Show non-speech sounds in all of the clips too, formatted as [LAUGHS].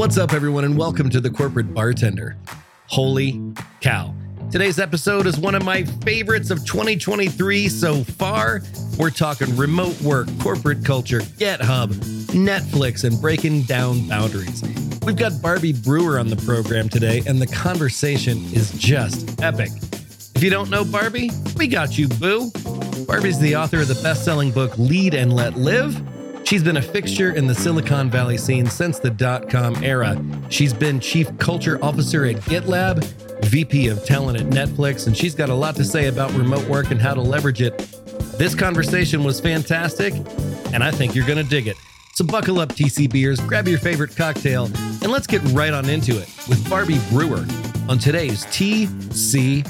What's up, everyone, and welcome to the Corporate Bartender. Holy cow. Today's episode is one of my favorites of 2023 so far. We're talking remote work, corporate culture, GitHub, Netflix, and breaking down boundaries. We've got Barbie Brewer on the program today, and the conversation is just epic. If you don't know Barbie, we got you, boo. Barbie's the author of the best selling book Lead and Let Live. She's been a fixture in the Silicon Valley scene since the dot com era. She's been chief culture officer at GitLab, VP of talent at Netflix, and she's got a lot to say about remote work and how to leverage it. This conversation was fantastic, and I think you're going to dig it. So buckle up, TC Beers, grab your favorite cocktail, and let's get right on into it with Barbie Brewer on today's TCB.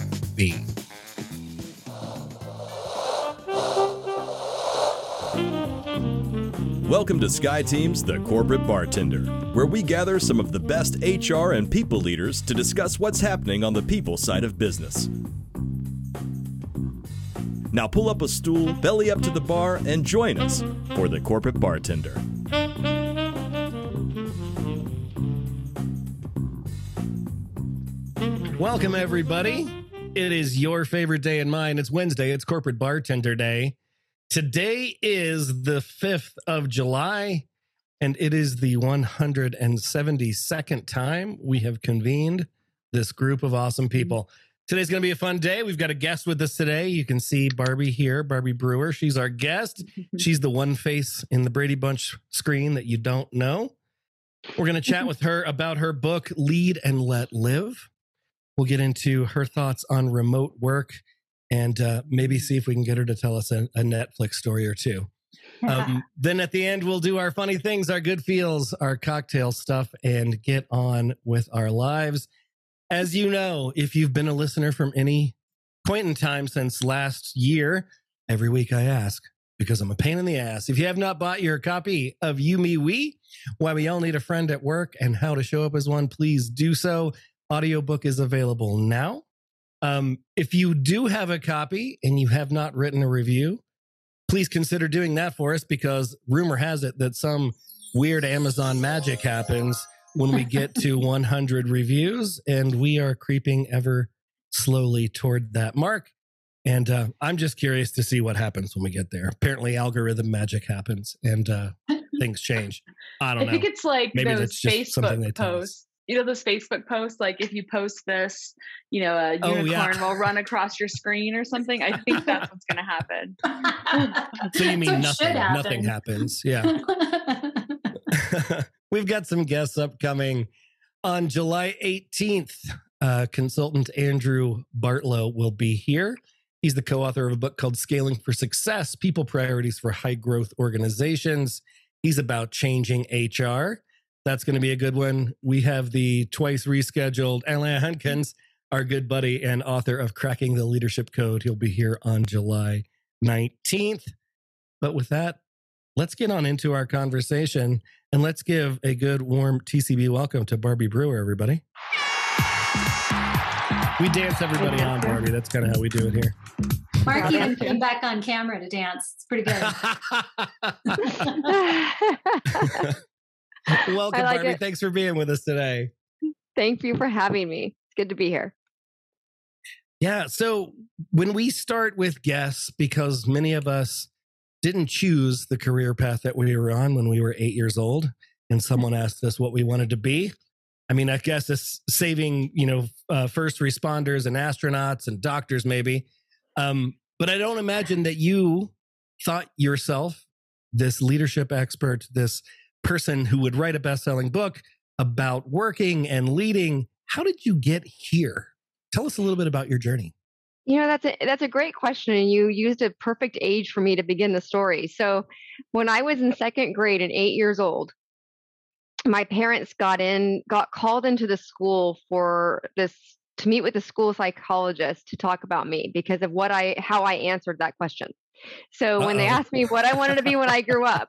Welcome to Sky Team's The Corporate Bartender, where we gather some of the best HR and people leaders to discuss what's happening on the people side of business. Now pull up a stool, belly up to the bar, and join us for The Corporate Bartender. Welcome, everybody. It is your favorite day and mine. It's Wednesday. It's Corporate Bartender Day. Today is the 5th of July, and it is the 172nd time we have convened this group of awesome people. Today's going to be a fun day. We've got a guest with us today. You can see Barbie here, Barbie Brewer. She's our guest. [LAUGHS] She's the one face in the Brady Bunch screen that you don't know. We're going to chat with her about her book, Lead and Let Live. We'll get into her thoughts on remote work and uh, maybe see if we can get her to tell us a, a Netflix story or two. [LAUGHS] Um, then at the end, we'll do our funny things, our good feels, our cocktail stuff, and get on with our lives. As you know, if you've been a listener from any point in time since last year, every week I ask, because I'm a pain in the ass. If you have not bought your copy of You, Me, We, Why We All Need a Friend at Work and How to Show Up as One, please do so. Audiobook is available now. Um, if you do have a copy and you have not written a review, please consider doing that for us because rumor has it that some weird Amazon magic happens when we get to [LAUGHS] 100 reviews, and we are creeping ever slowly toward that mark. And uh, I'm just curious to see what happens when we get there. Apparently, algorithm magic happens and uh, [LAUGHS] things change. I don't I know. I think it's like Maybe those that's just something they Facebook posts. You know those Facebook posts, like if you post this, you know, a Oh, unicorn yeah. will run across your screen or something. I think that's what's going to happen. [LAUGHS] so you mean So nothing? happen. Nothing happens. Yeah. [LAUGHS] [LAUGHS] We've got some guests upcoming on July 18th. Uh, consultant Andrew Bartlow will be here. He's the co author of a book called Scaling for Success People Priorities for High Growth Organizations. He's about changing HR. That's going to be a good one. We have the twice rescheduled Alain Hunkins, our good buddy and author of Cracking the Leadership Code. He'll be here on July 19th. But with that, let's get on into our conversation and let's give a good warm TCB welcome to Barbie Brewer, everybody. We dance everybody on, Barbie. That's kind of how we do it here. Mark Yeah, even thank came back on camera to dance. It's pretty good. [LAUGHS] [LAUGHS] [LAUGHS] [LAUGHS] welcome, like Barbie. it. Thanks for being with us today. Thank you for having me. It's good to be here. Yeah. So when we start with guests, because many of us didn't choose the career path that we were on when we were eight years old, and someone asked us what we wanted to be. I mean, I guess it's saving, you know, uh, first responders and astronauts and doctors, maybe. Um, but I don't imagine that you thought yourself this leadership expert, this person who would write a best selling book about working and leading. How did you get here? Tell us a little bit about your journey. You know, that's a that's a great question, and you used a perfect age for me to begin the story. So, when I was in second grade and eight years old, my parents got in got called into the school for this to meet with the school psychologist to talk about me because of what I how I answered that question. So when they Uh-oh. asked me what I wanted to be when I grew up,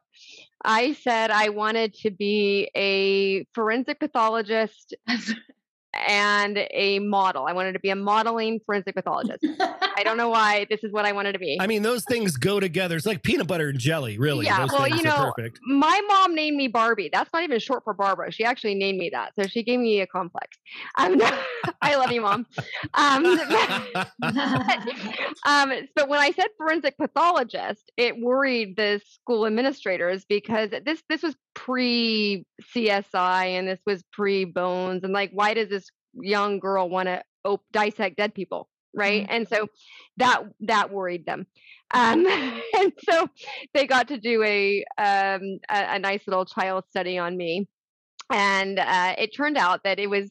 I said I wanted to be a forensic pathologist [LAUGHS] and a model. I wanted to be a modeling forensic pathologist. [LAUGHS] I don't know why this is what I wanted to be. I mean, those things go together. It's like peanut butter and jelly, really. Yeah, those well, you know, perfect. my mom named me Barbie. That's not even short for Barbara. She actually named me that. So she gave me a complex. Um, [LAUGHS] I love you, mom. Um, [LAUGHS] [LAUGHS] um, but when I said forensic pathologist, it worried the school administrators because this this was pre CSI and this was pre Bones and like, why does this young girl want to op- dissect dead people? Right, and so that that worried them, um, [LAUGHS] and so they got to do a um, a, a nice little child study on me, and uh, it turned out that it was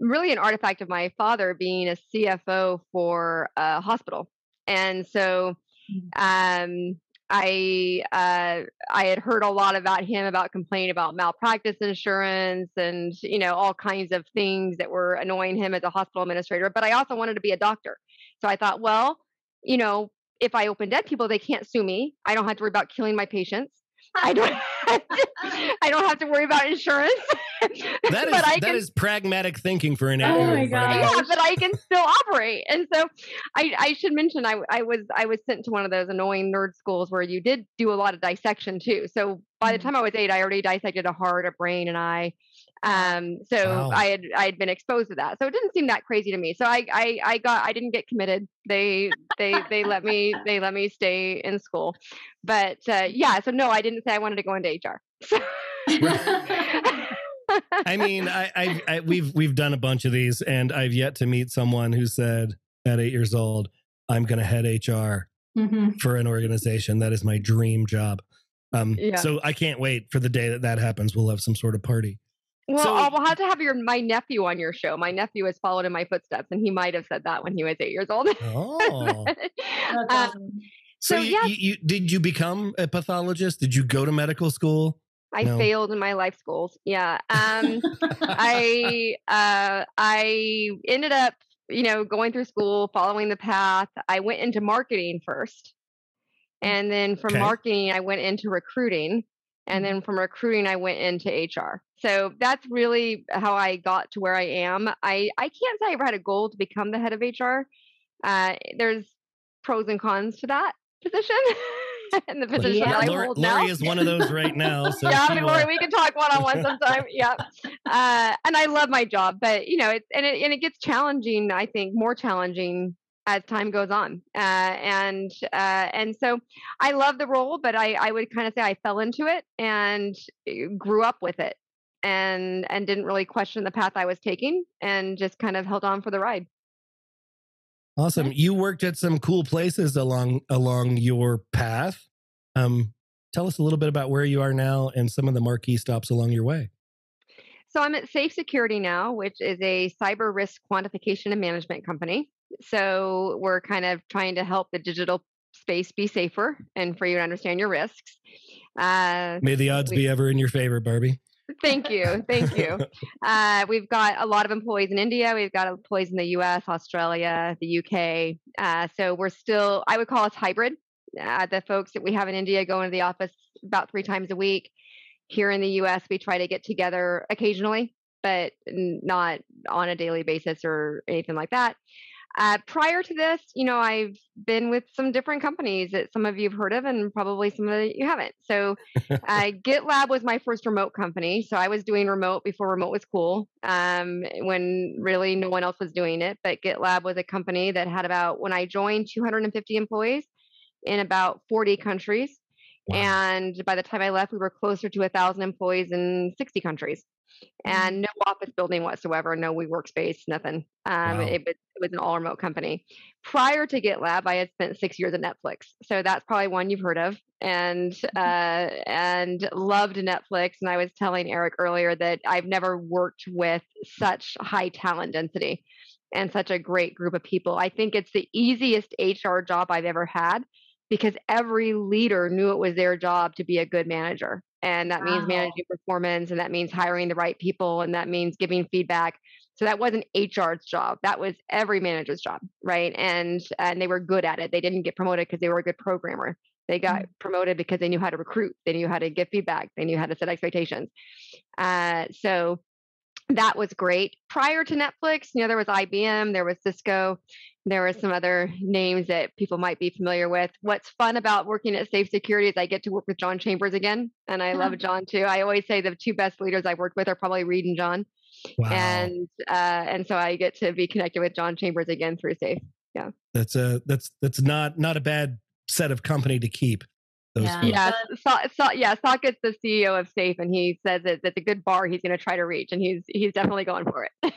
really an artifact of my father being a CFO for a hospital. And so um, I uh, I had heard a lot about him about complaining about malpractice insurance and you know all kinds of things that were annoying him as a hospital administrator. But I also wanted to be a doctor, so I thought, well, you know, if I open dead people, they can't sue me. I don't have to worry about killing my patients. I don't. [LAUGHS] I don't have to worry about insurance. [LAUGHS] That is but I that can, is pragmatic thinking for an Oh eight-year-old. my Barbie. gosh. yeah, but I can still operate. And so I, I should mention I, I was I was sent to one of those annoying nerd schools where you did do a lot of dissection too. So by the Mhm. time I was eight, I already dissected a heart, a brain, an eye. Um, so Wow. I had I had been exposed to that. So it didn't seem that crazy to me. So I I, I got I didn't get committed. They they they let me [LAUGHS] they let me stay in school. But uh, yeah, so no, I didn't say I wanted to go into HR. [LAUGHS] I mean, I, I, I we've we've done a bunch of these, and I've yet to meet someone who said at eight years old, "I'm going to head HR Mhm. for an organization. That is my dream job." Um, Yeah. So I can't wait for the day that that happens. We'll have some sort of party. Well, So- I'll we'll have to have your my nephew on your show. My nephew has followed in my footsteps, and he might have said that when he was eight years old. Oh, [LAUGHS] That's Um, so, So, you, yeah. you, you did you become a pathologist? Did you go to medical school? I No. failed in my life goals. Yeah. Um, I [LAUGHS] uh, I ended up, you know, going through school, following the path. I went into marketing first, and then from Okay. marketing, I went into recruiting, and then from recruiting, I went into HR. So that's really how I got to where I am. I I can't say I ever had a goal to become the head of HR. Uh, there's pros and cons to that position. [LAUGHS] [LAUGHS] and the position Yeah. I Lori, hold Lori is one of those right now. [LAUGHS] So yeah, she but will- Lori, we can talk one on one sometime. [LAUGHS] yeah, uh, and I love my job, but you know, it's and it and it gets challenging. I think more challenging as time goes on, uh, and uh, and so I love the role, but I I would kind of say I fell into it and eh, grew up with it, and and didn't really question the path I was taking, and just kind of held on for the ride. Awesome. You worked at some cool places along along your path. Um, tell us a little bit about where you are now and some of the marquee stops along your way. So I'm at Safe Security now, which is a cyber risk quantification and management company. So we're kind of trying to help the digital space be safer and for you to understand your risks. Uh, May the odds We- be ever in your favor, Barbie. Thank you, thank you. Uh, we've got a lot of employees in India. We've got employees in the U.S., Australia, the UK. Uh, so we're still, I would call us hybrid. Uh, the folks that we have in India go into the office about three times a week. Here in the U.S., we try to get together occasionally, but not on a daily basis or anything like that. Uh, prior to this, you know, I've been with some different companies that some of you have heard of, and probably some of you haven't. So, uh, [LAUGHS] GitLab was my first remote company. So I was doing remote before remote was cool, um, when really no one else was doing it. But GitLab was a company that had about when I joined 250 employees in about 40 countries. Wow. And by the time I left, we were closer to a thousand employees in 60 countries, and no office building whatsoever, no WeWork space, nothing. Um, Wow. it, was, it was an all remote company. Prior to GitLab, I had spent six years at Netflix, so that's probably one you've heard of, and uh, and loved Netflix. And I was telling Eric earlier that I've never worked with such high talent density and such a great group of people. I think it's the easiest HR job I've ever had because every leader knew it was their job to be a good manager. And that means managing performance, and that means hiring the right people, and that means giving feedback. So that wasn't HR's job. That was every manager's job, right? And and they were good at it. They didn't get promoted because they were a good programmer. They got promoted because they knew how to recruit. They knew how to give feedback. They knew how to set expectations. Uh, so that was great. Prior to Netflix, you know, there was IBM, there was Cisco, there were some other names that people might be familiar with. What's fun about working at Safe Security is I get to work with John Chambers again, and I love [LAUGHS] John too. I always say the two best leaders I've worked with are probably Reed and John, Wow. and uh, and so I get to be connected with John Chambers again through Safe. Yeah, that's a that's that's not not a bad set of company to keep. Those Yeah. folks. Yeah, Sa- Sa- yeah, Saket's the CEO of Safe, and he says that that's a good bar he's going to try to reach, and he's he's definitely going for it.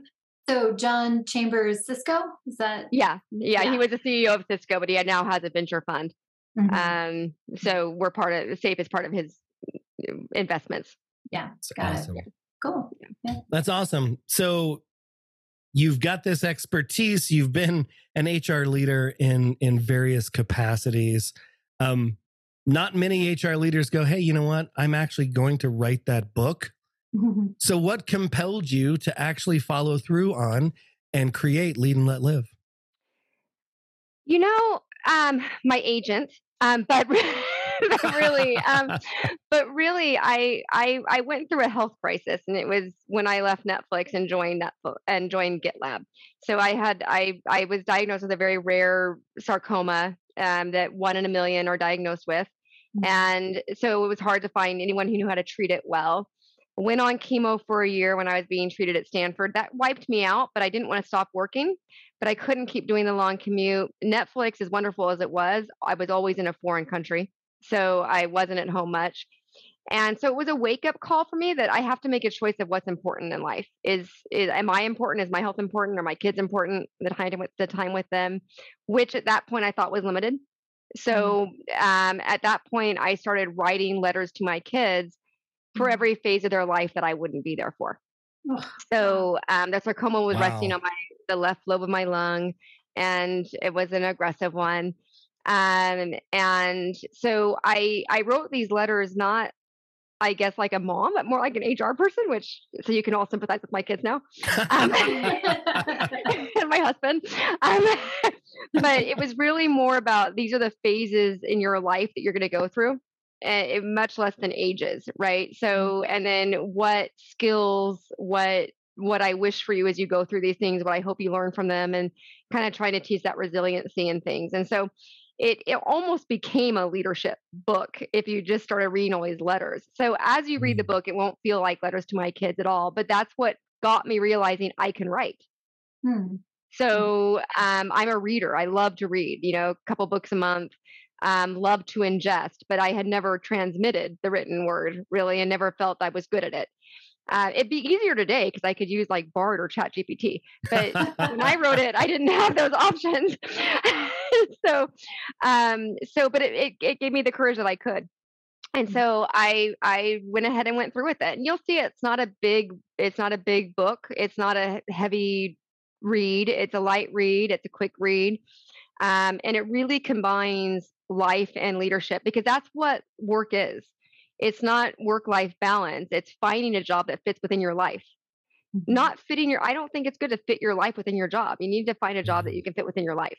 [LAUGHS] So John Chambers Cisco is that? yeah, yeah, Yeah. he was the CEO of Cisco, but he now has a venture fund. Mhm. Um, so we're part of Safe is part of his uh, investments. yeah, It's got it. awesome. cool. That's awesome. So you've got this expertise. You've been an HR leader in in various capacities. Um, not many HR leaders go, "Hey, you know what? I'm actually going to write that book." So, what compelled you to actually follow through on and create Lead and Let Live? You know, um, my agent, um, but, [LAUGHS] but really, um, but really, I, I I went through a health crisis, and it was when I left Netflix and joined Netflix and joined GitLab. So I had I I was diagnosed with a very rare sarcoma um, that one in a million are diagnosed with. Mm. and so it was hard to find anyone who knew how to treat it well. Went on chemo for a year when I was being treated at Stanford. That wiped me out, but I didn't want to stop working but I couldn't keep doing the long commute. Netflix, as wonderful as it was, I was always in a foreign country. So I wasn't at home much. And so it was a wake up call for me that I have to make a choice of what's important in life. Is, is am I important? Is my health important? Are my kids important? The time with the time with them, which at that point I thought was limited. So um, at that point, I started writing letters to my kids for Mhm. every phase of their life that I wouldn't be there for. Ugh, So um, the sarcoma was resting on my the left lobe of my lung, and it was an aggressive one. Um, and so I I wrote these letters not, I guess, like a mom, but more like an HR person. Which so you can all sympathize with my kids now, [LAUGHS] um, and [LAUGHS] my husband. Um, [LAUGHS] but it was really more about these are the phases in your life that you're going to go through uh, much less than ages right so and then what skills what what i wish for you as you go through these things what i hope you learn from them and kind of trying to teach that resiliency and things and so it, it almost became a leadership book if you just started reading all these letters so as you read the Mm. book it won't feel like letters to my kids at all but that's what got me realizing i can write Hmm. So um, I'm a reader. I love to read, you know, a couple books a month. Um, love to ingest, but I had never transmitted the written word really and never felt I was good at it. Uh, it'd be easier today because I could use like Bard or Chat GPT. But when I wrote it, I didn't [LAUGHS] have those options. [LAUGHS] so, um, so, but it, it, it gave me the courage that I could. And so I I went ahead and went through with it. And you'll see it's not a big it's not a big book. It's not a heavy read. It's a light read. It's a quick read. Um, and it really combines life and leadership because that's what work is. It's not work life balance. It's finding a job that fits within your life. Mm-hmm. Not fitting your I don't think it's good to fit your life within your job. You need to find a job that you can fit within your life.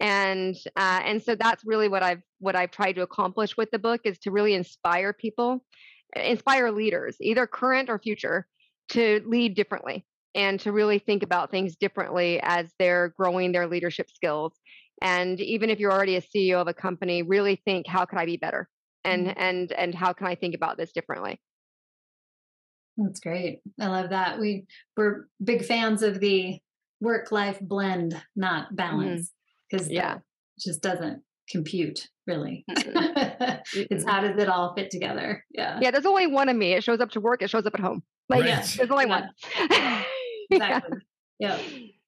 And uh, and so that's really what I've what I've tried to accomplish with the book is to really inspire people, inspire leaders, either current or future, to lead differently and to really think about things differently as they're growing their leadership skills. And even if you're already a CEO of a company, really think how could I be better? And Mhm. and and how can I think about this differently? That's great. I love that. We we're big fans of the work life blend, not balance, because Yeah. that just doesn't compute really. [LAUGHS] It's how does it all fit together? Yeah. Yeah, there's only one of me. It shows up to work, it shows up at home. Like Right. there's only one. Yeah. Exactly. Yeah.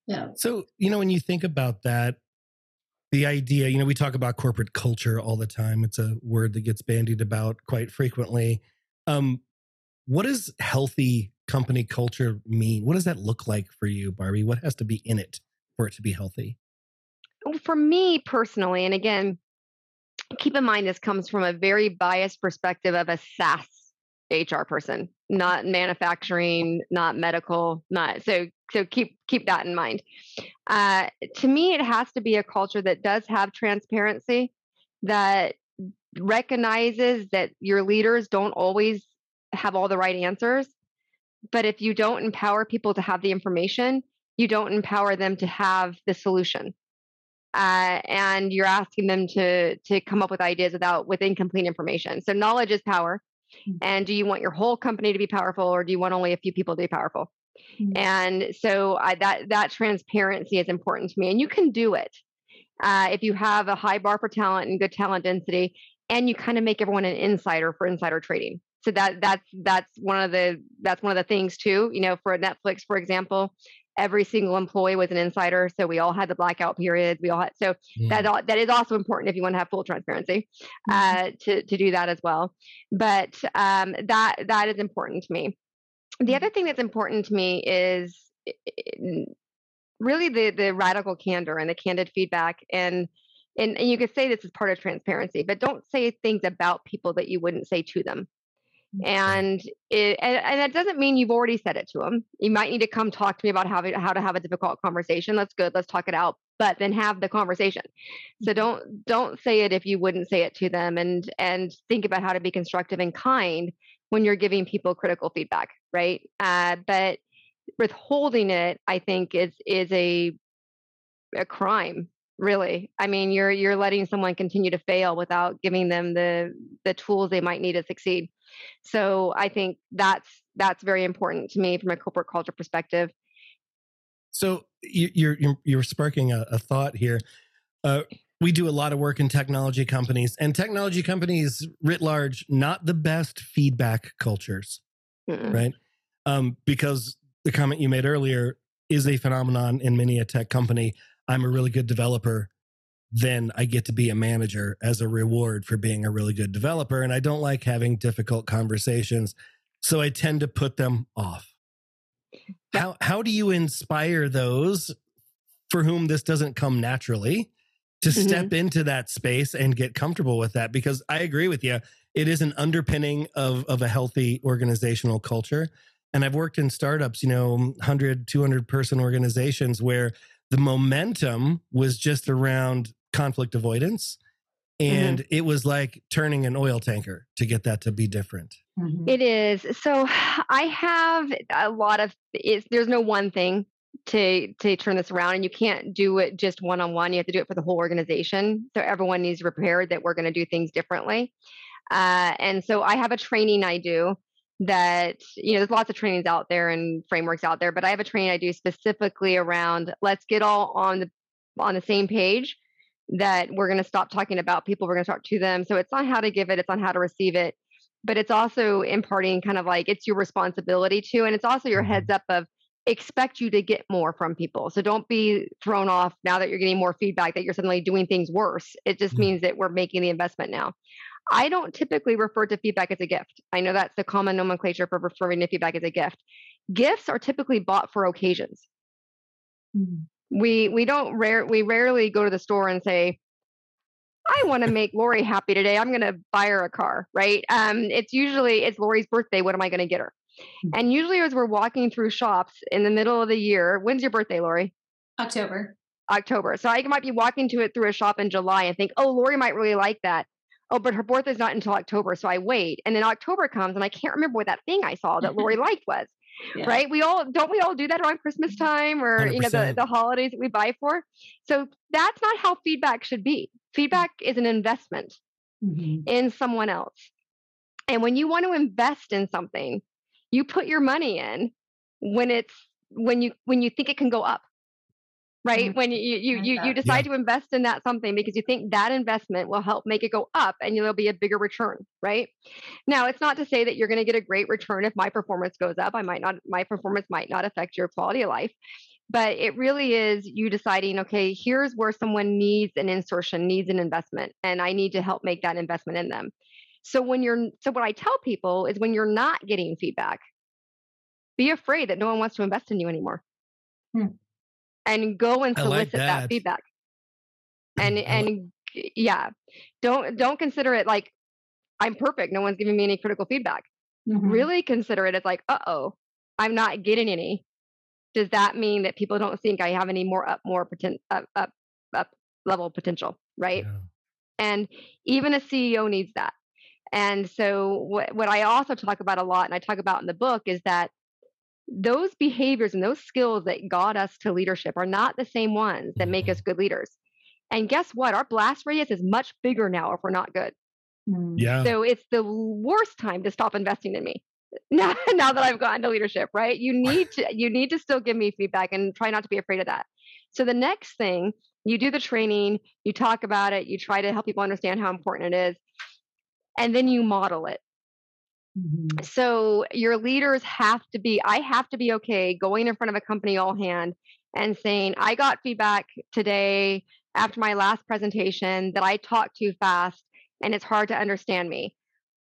Yeah. So, you know, when you think about that, the idea, you know, we talk about corporate culture all the time. It's a word that gets bandied about quite frequently. Um, what does healthy company culture mean? What does that look like for you, Barbie? What has to be in it for it to be healthy? for me personally, and again, keep in mind this comes from a very biased perspective of a SaaS HR person, not manufacturing, not medical, not so so keep keep that in mind. Uh, to me, it has to be a culture that does have transparency, that recognizes that your leaders don't always have all the right answers, But if you don't empower people to have the information, you don't empower them to have the solution. Uh, and you're asking them to to come up with ideas without with incomplete information. So knowledge is power. Mm-hmm. And do you want your whole company to be powerful, or do you want only a few people to be powerful? Mm-hmm. And so I, that that transparency is important to me, and you can do it uh, if you have a high bar for talent and good talent density, and you kind of make everyone an insider for insider trading so that that's that's one of the that's one of the things too you know for netflix for example every single employee was an insider so we all had the blackout periods we all had so mm. that that is also important if you want to have full transparency mm-hmm. uh, to to do that as well but um, that that is important to me the other thing that's important to me is really the the radical candor and the candid feedback and and, and you could say this is part of transparency but don't say things about people that you wouldn't say to them and it and, and that doesn't mean you've already said it to them you might need to come talk to me about how, how to have a difficult conversation. That's good. Let's talk it out but then have the conversation. So mm-hmm. don't don't say it if you wouldn't say it to them and and think about how to be constructive and kind when you're giving people critical feedback right? Uh, but withholding it i think is is a a crime really? I mean you're you're letting someone continue to fail without giving them the the tools they might need to succeed. So i think that's that's very important to me from a corporate culture perspective. So you're you're you're sparking a, a thought here. Uh, we do a lot of work in technology companies and technology companies writ large not the best feedback cultures Mm-mm. right? Um, because the comment you made earlier is a phenomenon in many a tech company I'm a really good developer, then I get to be a manager as a reward for being a really good developer. And I don't like having difficult conversations. So I tend to put them off. How, how do you inspire those for whom this doesn't come naturally to mm-hmm. step into that space and get comfortable with that? Because I agree with you. It is an underpinning of, of a healthy organizational culture. And I've worked in startups, you know, 100, 200 person organizations where the momentum was just around conflict avoidance and mm-hmm. it was like turning an oil tanker to get that to be different. Mm-hmm. it is. So i have a lot of it's, there's no one thing to to turn this around and you can't do it just one on one you have to do it for the whole organization. So everyone needs to be prepared that we're going to do things differently. Uh, and so i have a training i do that you know there's lots of trainings out there and frameworks out there but i have a training i do specifically around let's get all on the on the same page that we're going to stop talking about people we're going to talk to them so it's on how to give it it's on how to receive it but it's also imparting kind of like it's your responsibility to and it's also your heads mm-hmm. up of expect you to get more from people so don't be thrown off now that you're getting more feedback that you're suddenly doing things worse it just mm-hmm. means that we're making the investment now I don't typically refer to feedback as a gift. I know that's the common nomenclature for referring to feedback as a gift. Gifts are typically bought for occasions. Mm-hmm. We we don't rare we rarely go to the store and say, I want to make Lori happy today. I'm going to buy her a car, right? Um, it's usually it's Lori's birthday. What am I going to get her? Mm-hmm. And usually, as we're walking through shops in the middle of the year, when's your birthday, Lori? October. October. So I might be walking to it through a shop in July and think, oh, Lori might really like that oh, but her birthday's not until October. So I wait. And then October comes and I can't remember what that thing I saw that Lori [LAUGHS] liked was. Yeah. Right. We all don't we all do that around Christmas time or 100%. you know the, the holidays that we buy for. So that's not how feedback should be. Feedback is an investment mm-hmm. in someone else. And when you want to invest in something, you put your money in when it's when you when you think it can go up right? Mm-hmm. when you you you, you decide yeah. to invest in that something because you think that investment will help make it go up and there'll be a bigger return right? Now it's not to say that you're going to get a great return if my performance goes up. I might not my performance might not affect your quality of life but it really is you deciding okay here's where someone needs an insertion needs an investment and i need to help make that investment in them. So when you're so what i tell people is when you're not getting feedback be afraid that no one wants to invest in you anymore. Hmm and go and solicit like that. that. feedback. And and yeah, don't don't consider it like I'm perfect. No one's giving me any critical feedback. Mm-hmm. Really consider it as like, uh oh, I'm not getting any. Does that mean that people don't think I have any more up more poten- up, up up level potential, right? Yeah. And even a CEO needs that. And so what what I also talk about a lot, and I talk about in the book, is that those behaviors and those skills that got us to leadership are not the same ones that make us good leaders. And guess what? Our blast radius is much bigger now if we're not good. Mm. Yeah. So it's the worst time to stop investing in me. [LAUGHS] Now, now that I've gotten to leadership, right? You need to you need to still give me feedback and try not to be afraid of that. So the next thing, you do the training, you talk about it, you try to help people understand how important it is, and then you model it. Mhm. So your leaders have to be, I have to be okay going in front of a company all hand and saying, I got feedback today after my last presentation that I talked too fast and it's hard to understand me.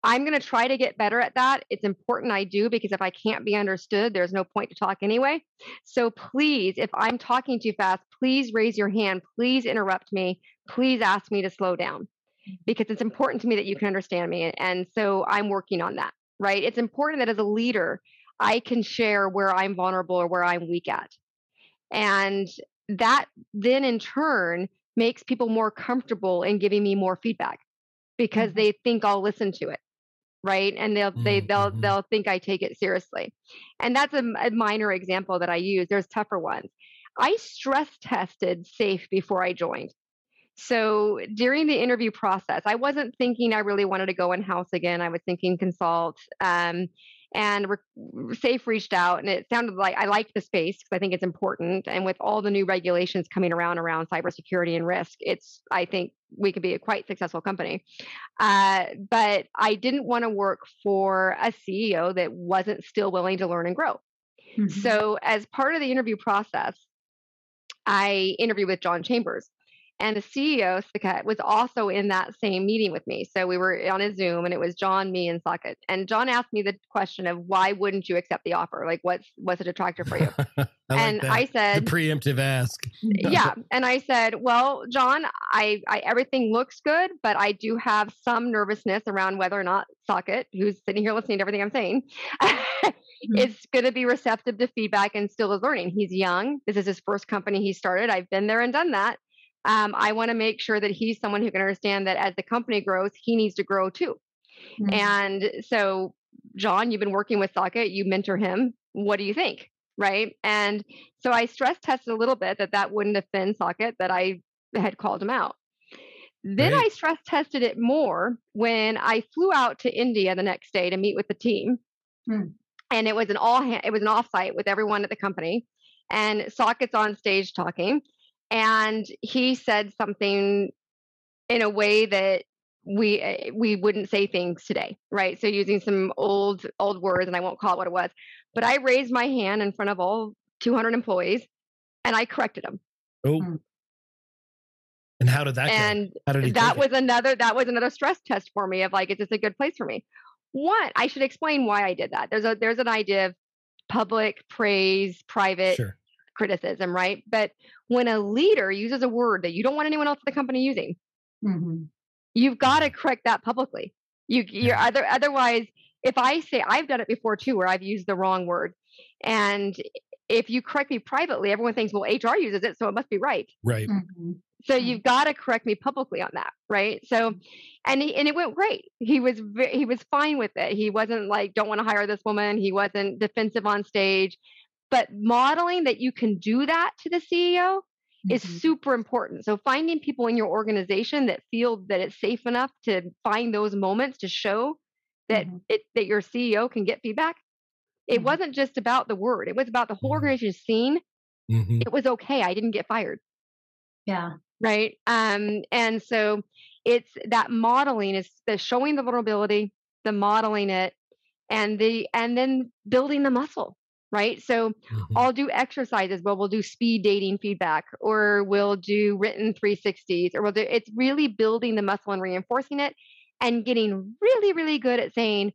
I'm going to try to get better at that. It's important I do because if I can't be understood, there's no point to talk anyway. So please, if I'm talking too fast, please raise your hand. Please interrupt me. Please ask me to slow down because it's important to me that you can understand me. And so I'm working on that, right? It's important that as a leader, I can share where I'm vulnerable or where I'm weak at. And that then in turn makes people more comfortable in giving me more feedback because Mhm. they think I'll listen to it. Right. And they'll they they'll Mhm. they'll think I take it seriously. And that's a, a minor example that I use. There's tougher ones. I stress tested safe before I joined. So during the interview process, I wasn't thinking I really wanted to go in house again. I was thinking consult. Um, and re- Safe reached out, and it sounded like I liked the space because I think it's important. And with all the new regulations coming around around cybersecurity and risk, it's I think we could be a quite successful company. Uh, but I didn't want to work for a CEO that wasn't still willing to learn and grow. Mhm. So, as part of the interview process, I interviewed with John Chambers. And the CEO, Saket, was also in that same meeting with me. So we were on a Zoom and it was John, me, and Saket. And John asked me the question of why wouldn't you accept the offer? Like what's what's a detractor for you? [LAUGHS] I like and that. I the said preemptive ask. yeah and i said well john I, I everything looks good but i do have some nervousness around whether or not Saket who's sitting here listening to everything i'm saying [LAUGHS] mm-hmm. is going to be receptive to feedback and still is learning he's young this is his first company he started i've been there and done that um, i want to make sure that he's someone who can understand that as the company grows he needs to grow too Mhm. and so, John, you've been working with Saket, you mentor him. What do you think? Right. And so I stress tested a little bit that that wouldn't offend Saket, that I had called him out. Then Great. I stress tested it more when I flew out to India the next day to meet with the team. Hmm. And it was an all it was an offsite with everyone at the company. And Saket's on stage talking. And he said something in a way that we uh, we wouldn't say things today right so using some old old words and i won't call it what it was but i raised my hand in front of all 200 employees and i corrected him Oh. Mm. And how did that go? and How did he that was it? another that was another stress test for me of like is this a good place for me what i should explain why i did that there's a there's an idea of public praise private Sure. Criticism right but when a leader uses a word that you don't want anyone else at the company using Mhm. you've got to correct that publicly. You you're other otherwise if I say I've done it before too where I've used the wrong word and if you correct me privately everyone thinks well HR uses it so it must be right. Right. Mhm. So Mm. you've got to correct me publicly on that, right? So and he, and it went great. He was ve- he was fine with it. He wasn't like don't want to hire this woman. He wasn't defensive on stage. But modeling that you can do that to the CEO is Mhm. super important. So finding people in your organization that feel that it's safe enough to find those moments to show that Mhm. it that your CEO can get feedback. It Mhm. wasn't just about the word. It was about the whole Mhm. organization seeing hmm it was okay. I didn't get fired, Yeah. right? Um, and so it's that modeling is the showing the vulnerability, the modeling it, and the and then building the muscle, right? So Mm-hmm. I'll do exercises where we'll do speed dating feedback or we'll do written 360s or we'll do it's really building the muscle and reinforcing it and getting really, really good at saying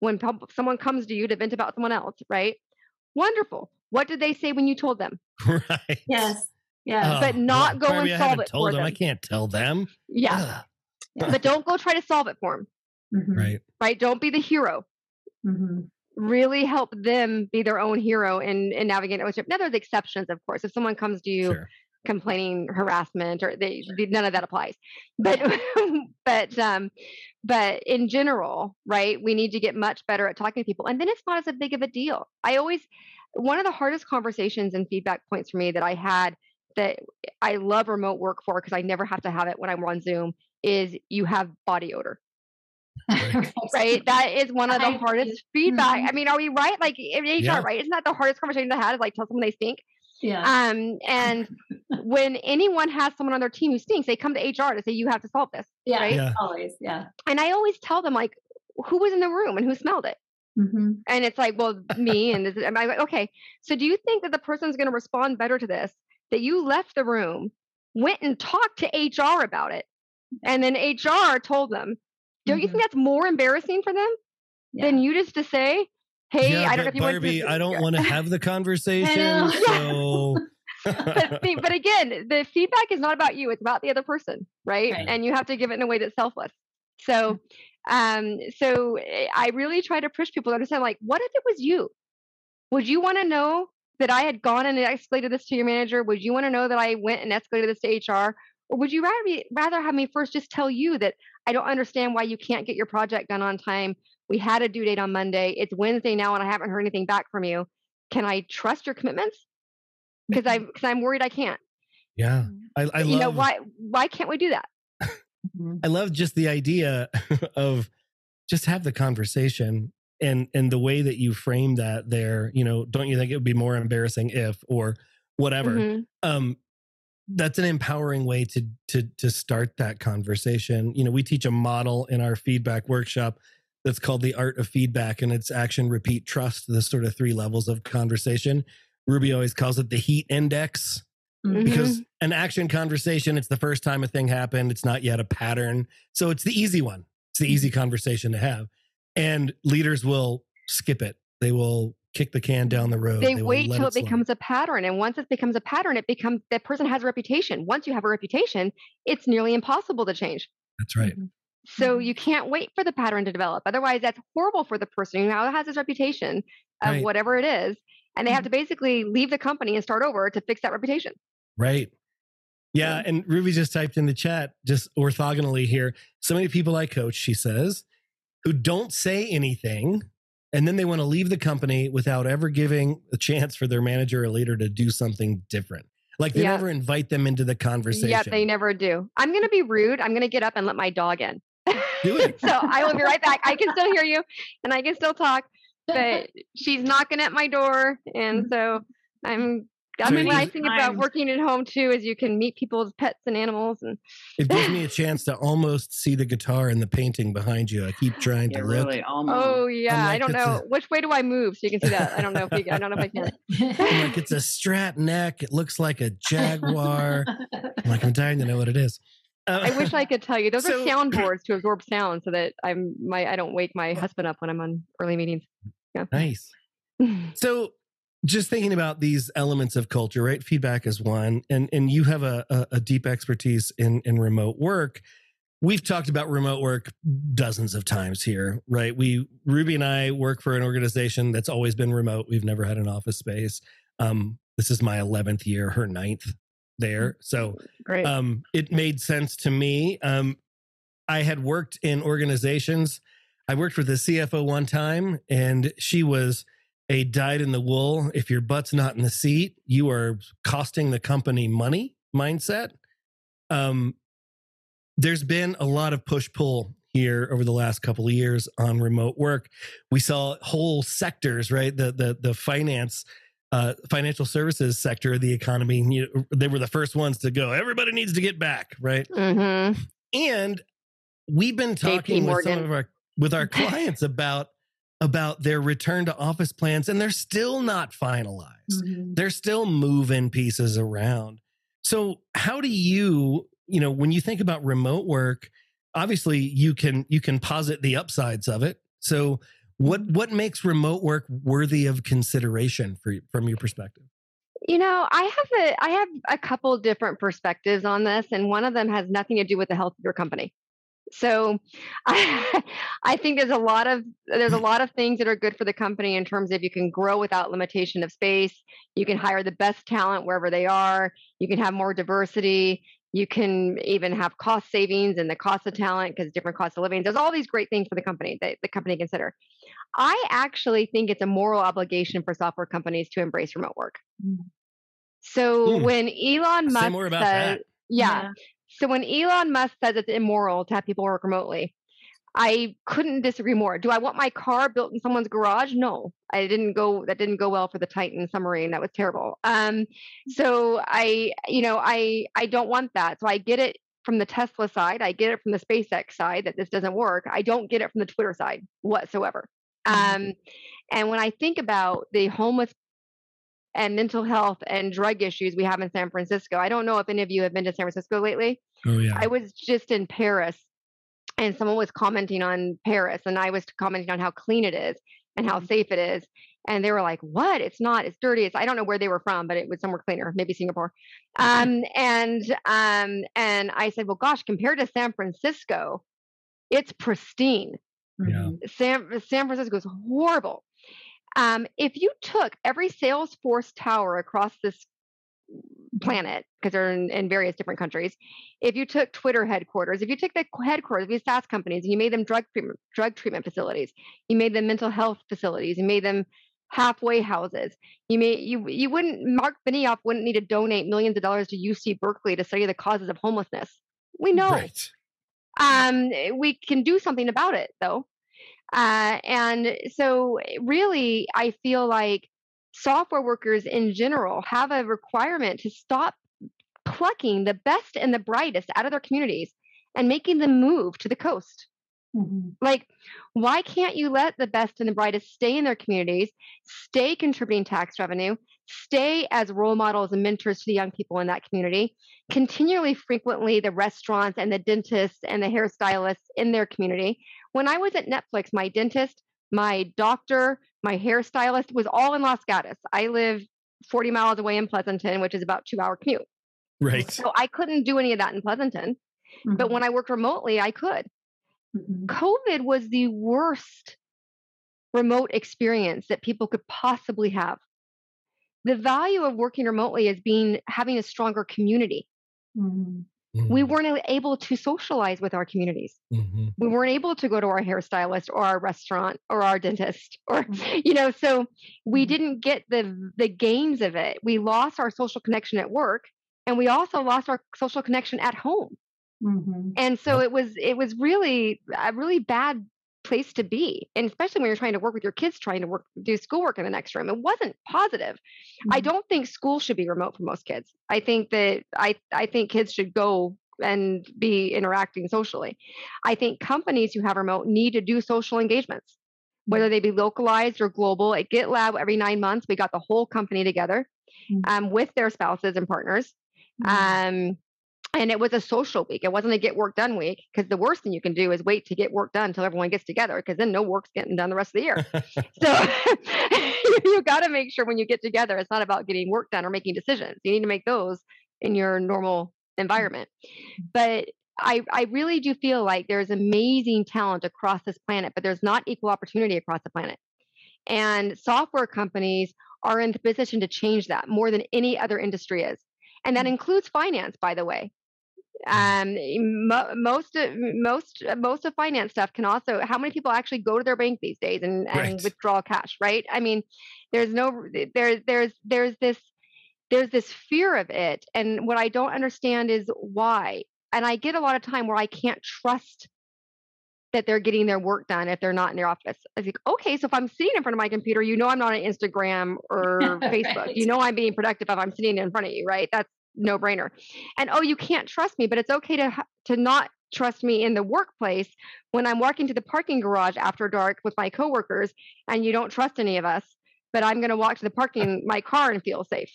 when pub- someone comes to you to vent about someone else, right? Wonderful. What did they say when you told them? [LAUGHS] Right. Yes. Yeah. but not go and I solve haven't it told for them. I can't tell them. Yeah. Ugh. But don't go try to solve it for them, Mhm. Right. right? Don't be the hero. Mhm. Really help them be their own hero in, in navigating relationship. Now, there's exceptions, of course. If someone comes to you Sure. complaining harassment or they, none of that applies but [LAUGHS] but um but in general right we need to get much better at talking to people and then it's not as a big of a deal i always one of the hardest conversations and feedback points for me that i had that i love remote work for because i never have to have it when i'm on zoom is you have body odor [LAUGHS] Right. right that is one of the I hardest agree. feedback Mhm. i mean are we right like in hr Yeah. right isn't that the hardest conversation to have is like tell someone they stink Yeah. um, and [LAUGHS] when anyone has someone on their team who stinks, they come to HR to say, you have to solve this. yeah. right? Yeah. Always. Yeah. And I always tell them, like, who was in the room and who smelled it? hmm And it's like, well, me. And this, and I'm like, okay. So do you think that the person's going to respond better to this? That you left the room, went and talked to HR about it, and then HR told them. Don't you Mhm. think that's more embarrassing for them than you just to say, hey, yeah, I don't know if you want Barbie, to. I don't want to have the [LAUGHS] conversation. So [LAUGHS] but, but again, the feedback is not about you; it's about the other person, right? Right. And you have to give it in a way that's selfless. So, um, so eh, I really try to push people to understand, like, what if it was you? Would you want to know that I had gone and escalated this to your manager? Would you want to know that I went and escalated this to HR? Or would you rather be, rather have me first just tell you that I don't understand why you can't get your project done on time? We had a due date on Monday. It's Wednesday now, and I haven't heard anything back from you. Can I trust your commitments? Because I because I'm worried I can't. yeah, I, I you love know why why can't we do that? Mhm. I love just the idea [LAUGHS] of just have the conversation and and the way that you frame that there. You know, don't you think it would be more embarrassing if or whatever? Mhm. um that's an empowering way to to to start that conversation. You know we teach a model in our feedback workshop that's called the art of feedback and it's action repeat trust the sort of three levels of conversation. Ruby always calls it the heat index Mhm. because an action conversation it's the first time a thing happened it's not yet a pattern so it's the easy one. It's the easy conversation to have. And leaders will skip it. They will kick the can down the road They will wait let till it slide. becomes a pattern, and once it becomes a pattern, it becomes that person has a reputation. Once you have a reputation, it's nearly impossible to change. that's right So Mhm. you can't wait for the pattern to develop. Otherwise, that's horrible for the person who now has this reputation of Right. whatever it is, and they have to basically leave the company and start over to fix that reputation. Right. Yeah. Yeah. And Ruby just typed in the chat, just orthogonally here. So many people I coach, she says, who don't say anything. And then they want to leave the company without ever giving a chance for their manager or leader to do something different. Like they Yeah. never invite them into the conversation. Yeah, they never do. I'm going to be rude. I'm going to get up and let my dog in. Do it. [LAUGHS] so I will be right back. I can still hear you and I can still talk, but [LAUGHS] [LAUGHS] she's knocking at my door. And so I'm. That's So it what I think about working at home too, is you can meet people's pets and animals, and It gives me a [LAUGHS] chance to almost see the guitar and the painting behind you. I keep [LAUGHS] trying Yeah, to look. really almost. oh yeah, I don't know a- which way do I move so you can see that. I don't know if you, I don't know if I can. [LAUGHS] I'm like, it's a strat neck. It looks like a jaguar. I'm like, I'm dying to know what it is. Uh, I wish I could tell you. Those So- are soundboards to absorb sound, so that I'm my I don't wake my husband up when I'm on early meetings. Yeah. nice. So just thinking about these elements of culture, right? Feedback is one, and and you have a, a, a deep expertise in in remote work. We've talked about remote work dozens of times here, right? We Ruby and I work for an organization that's always been remote. We've never had an office space. Um, this is my eleventh year, her ninth there. So Great. um, it made sense to me. Um, I had worked in organizations. I worked with the CFO one time, and she was a dyed in the wool. If your butt's not in the seat, you are costing the company money mindset. Um, there's been a lot of push pull here over the last couple of years on remote work. We saw whole sectors, right? The the the finance uh, financial services sector of the economy. You they were the first ones to go. Everybody needs to get back, right? hmm And we've been talking with some of our with our [LAUGHS] clients about about their return to office plans, and they're still not finalized. Mhm. They're still moving pieces around. So, how do you, you know, when you think about remote work, obviously you can you can posit the upsides of it. So, what what makes remote work worthy of consideration for you, from your perspective? You know, I have a I have a couple different perspectives on this, and one of them has nothing to do with the health of your company. So I, [LAUGHS] I think there's a lot of there's a lot of things that are good for the company in terms of you can grow without limitation of space. You can hire the best talent wherever they are. You can have more diversity. You can even have cost savings and the cost of talent because different cost of living. There's all these great things for the company that the company consider. I actually think it's a moral obligation for software companies to embrace remote work. Mm. So Hmm. when Elon Say Musk more about says, that. yeah, so when Elon Musk says it's immoral to have people work remotely, I couldn't disagree more. Do I want my car built in someone's garage? No, I didn't go. That didn't go well for the Titan submarine. That was terrible. Um, so I, you know, I I don't want that. So I get it from the Tesla side. I get it from the SpaceX side that this doesn't work. I don't get it from the Twitter side whatsoever. Um, and when I think about the homeless and mental health and drug issues we have in San Francisco, I don't know if any of you have been to San Francisco lately. Oh yeah. I was just in Paris and someone was commenting on Paris and I was commenting on how clean it is and how safe it is. And they were like, what? It's not, it's dirty. It's, I don't know where they were from, but it was somewhere cleaner, maybe Singapore. Um, and, um, and I said, well, gosh, compared to San Francisco, it's pristine. Yeah. San, San Francisco is horrible. Um, if you took every Salesforce tower across this planet, because they're in, in various different countries, if you took Twitter headquarters, if you took the headquarters of these SaaS companies and you made them drug treatment, drug treatment facilities, you made them mental health facilities, you made them halfway houses. You may you you wouldn't Mark Benioff wouldn't need to donate millions of dollars to UC Berkeley to study the causes of homelessness. We know. Right. Um, we can do something about it though. Uh, and so, really, I feel like software workers in general have a requirement to stop plucking the best and the brightest out of their communities and making them move to the coast. Mhm. Like, why can't you let the best and the brightest stay in their communities, stay contributing tax revenue, stay as role models and mentors to the young people in that community, continually frequently the restaurants and the dentists and the hairstylists in their community? When I was at Netflix, my dentist, my doctor, my hairstylist was all in Los Gatos. I live 40 miles away in Pleasanton, which is about two hour commute. Right. So I couldn't do any of that in Pleasanton. But Mhm. when I worked remotely, I could. Mhm. COVID was the worst remote experience that people could possibly have. The value of working remotely is being having a stronger community. Mhm. We weren't able to socialize with our communities. Mhm. We weren't able to go to our hairstylist or our restaurant or our dentist [LAUGHS] or you know, so we Mhm. didn't get the the gains of it. We lost our social connection at work and we also lost our social connection at home. Mhm. and so it was it was really a really bad place to be and especially when you're trying to work with your kids trying to work do schoolwork in the next room it wasn't positive i Mhm. don't think school should be remote for most kids i think that i i think kids should go and be interacting socially i think companies who have remote need to do social engagements whether they be localized or global at gitlab every nine months we got the whole company together Mhm. um, with their spouses and partners Mhm. um, and it was a social week. It wasn't a get work done week because the worst thing you can do is wait to get work done until everyone gets together because then no work's getting done the rest of the year. [LAUGHS] so [LAUGHS] you got to make sure when you get together, it's not about getting work done or making decisions. You need to make those in your normal environment. But I, I really do feel like there's amazing talent across this planet, but there's not equal opportunity across the planet. And software companies are in the position to change that more than any other industry is. And that Mm. includes finance, by the way. Um, mo- most of most most of finance stuff can also. How many people actually go to their bank these days and, and Right. withdraw cash? Right? I mean, there's no there there's there's this there's this fear of it, and what I don't understand is why. And I get a lot of time where I can't trust that they're getting their work done if they're not in their office. I think, okay, so if I'm sitting in front of my computer, you know I'm not on Instagram or [LAUGHS] Facebook. Right. You know I'm being productive if I'm sitting in front of you, right? That's no brainer. And oh, you can't trust me, but it's okay to to not trust me in the workplace when I'm walking to the parking garage after dark with my coworkers and you don't trust any of us, but I'm going to walk to the parking my car and feel safe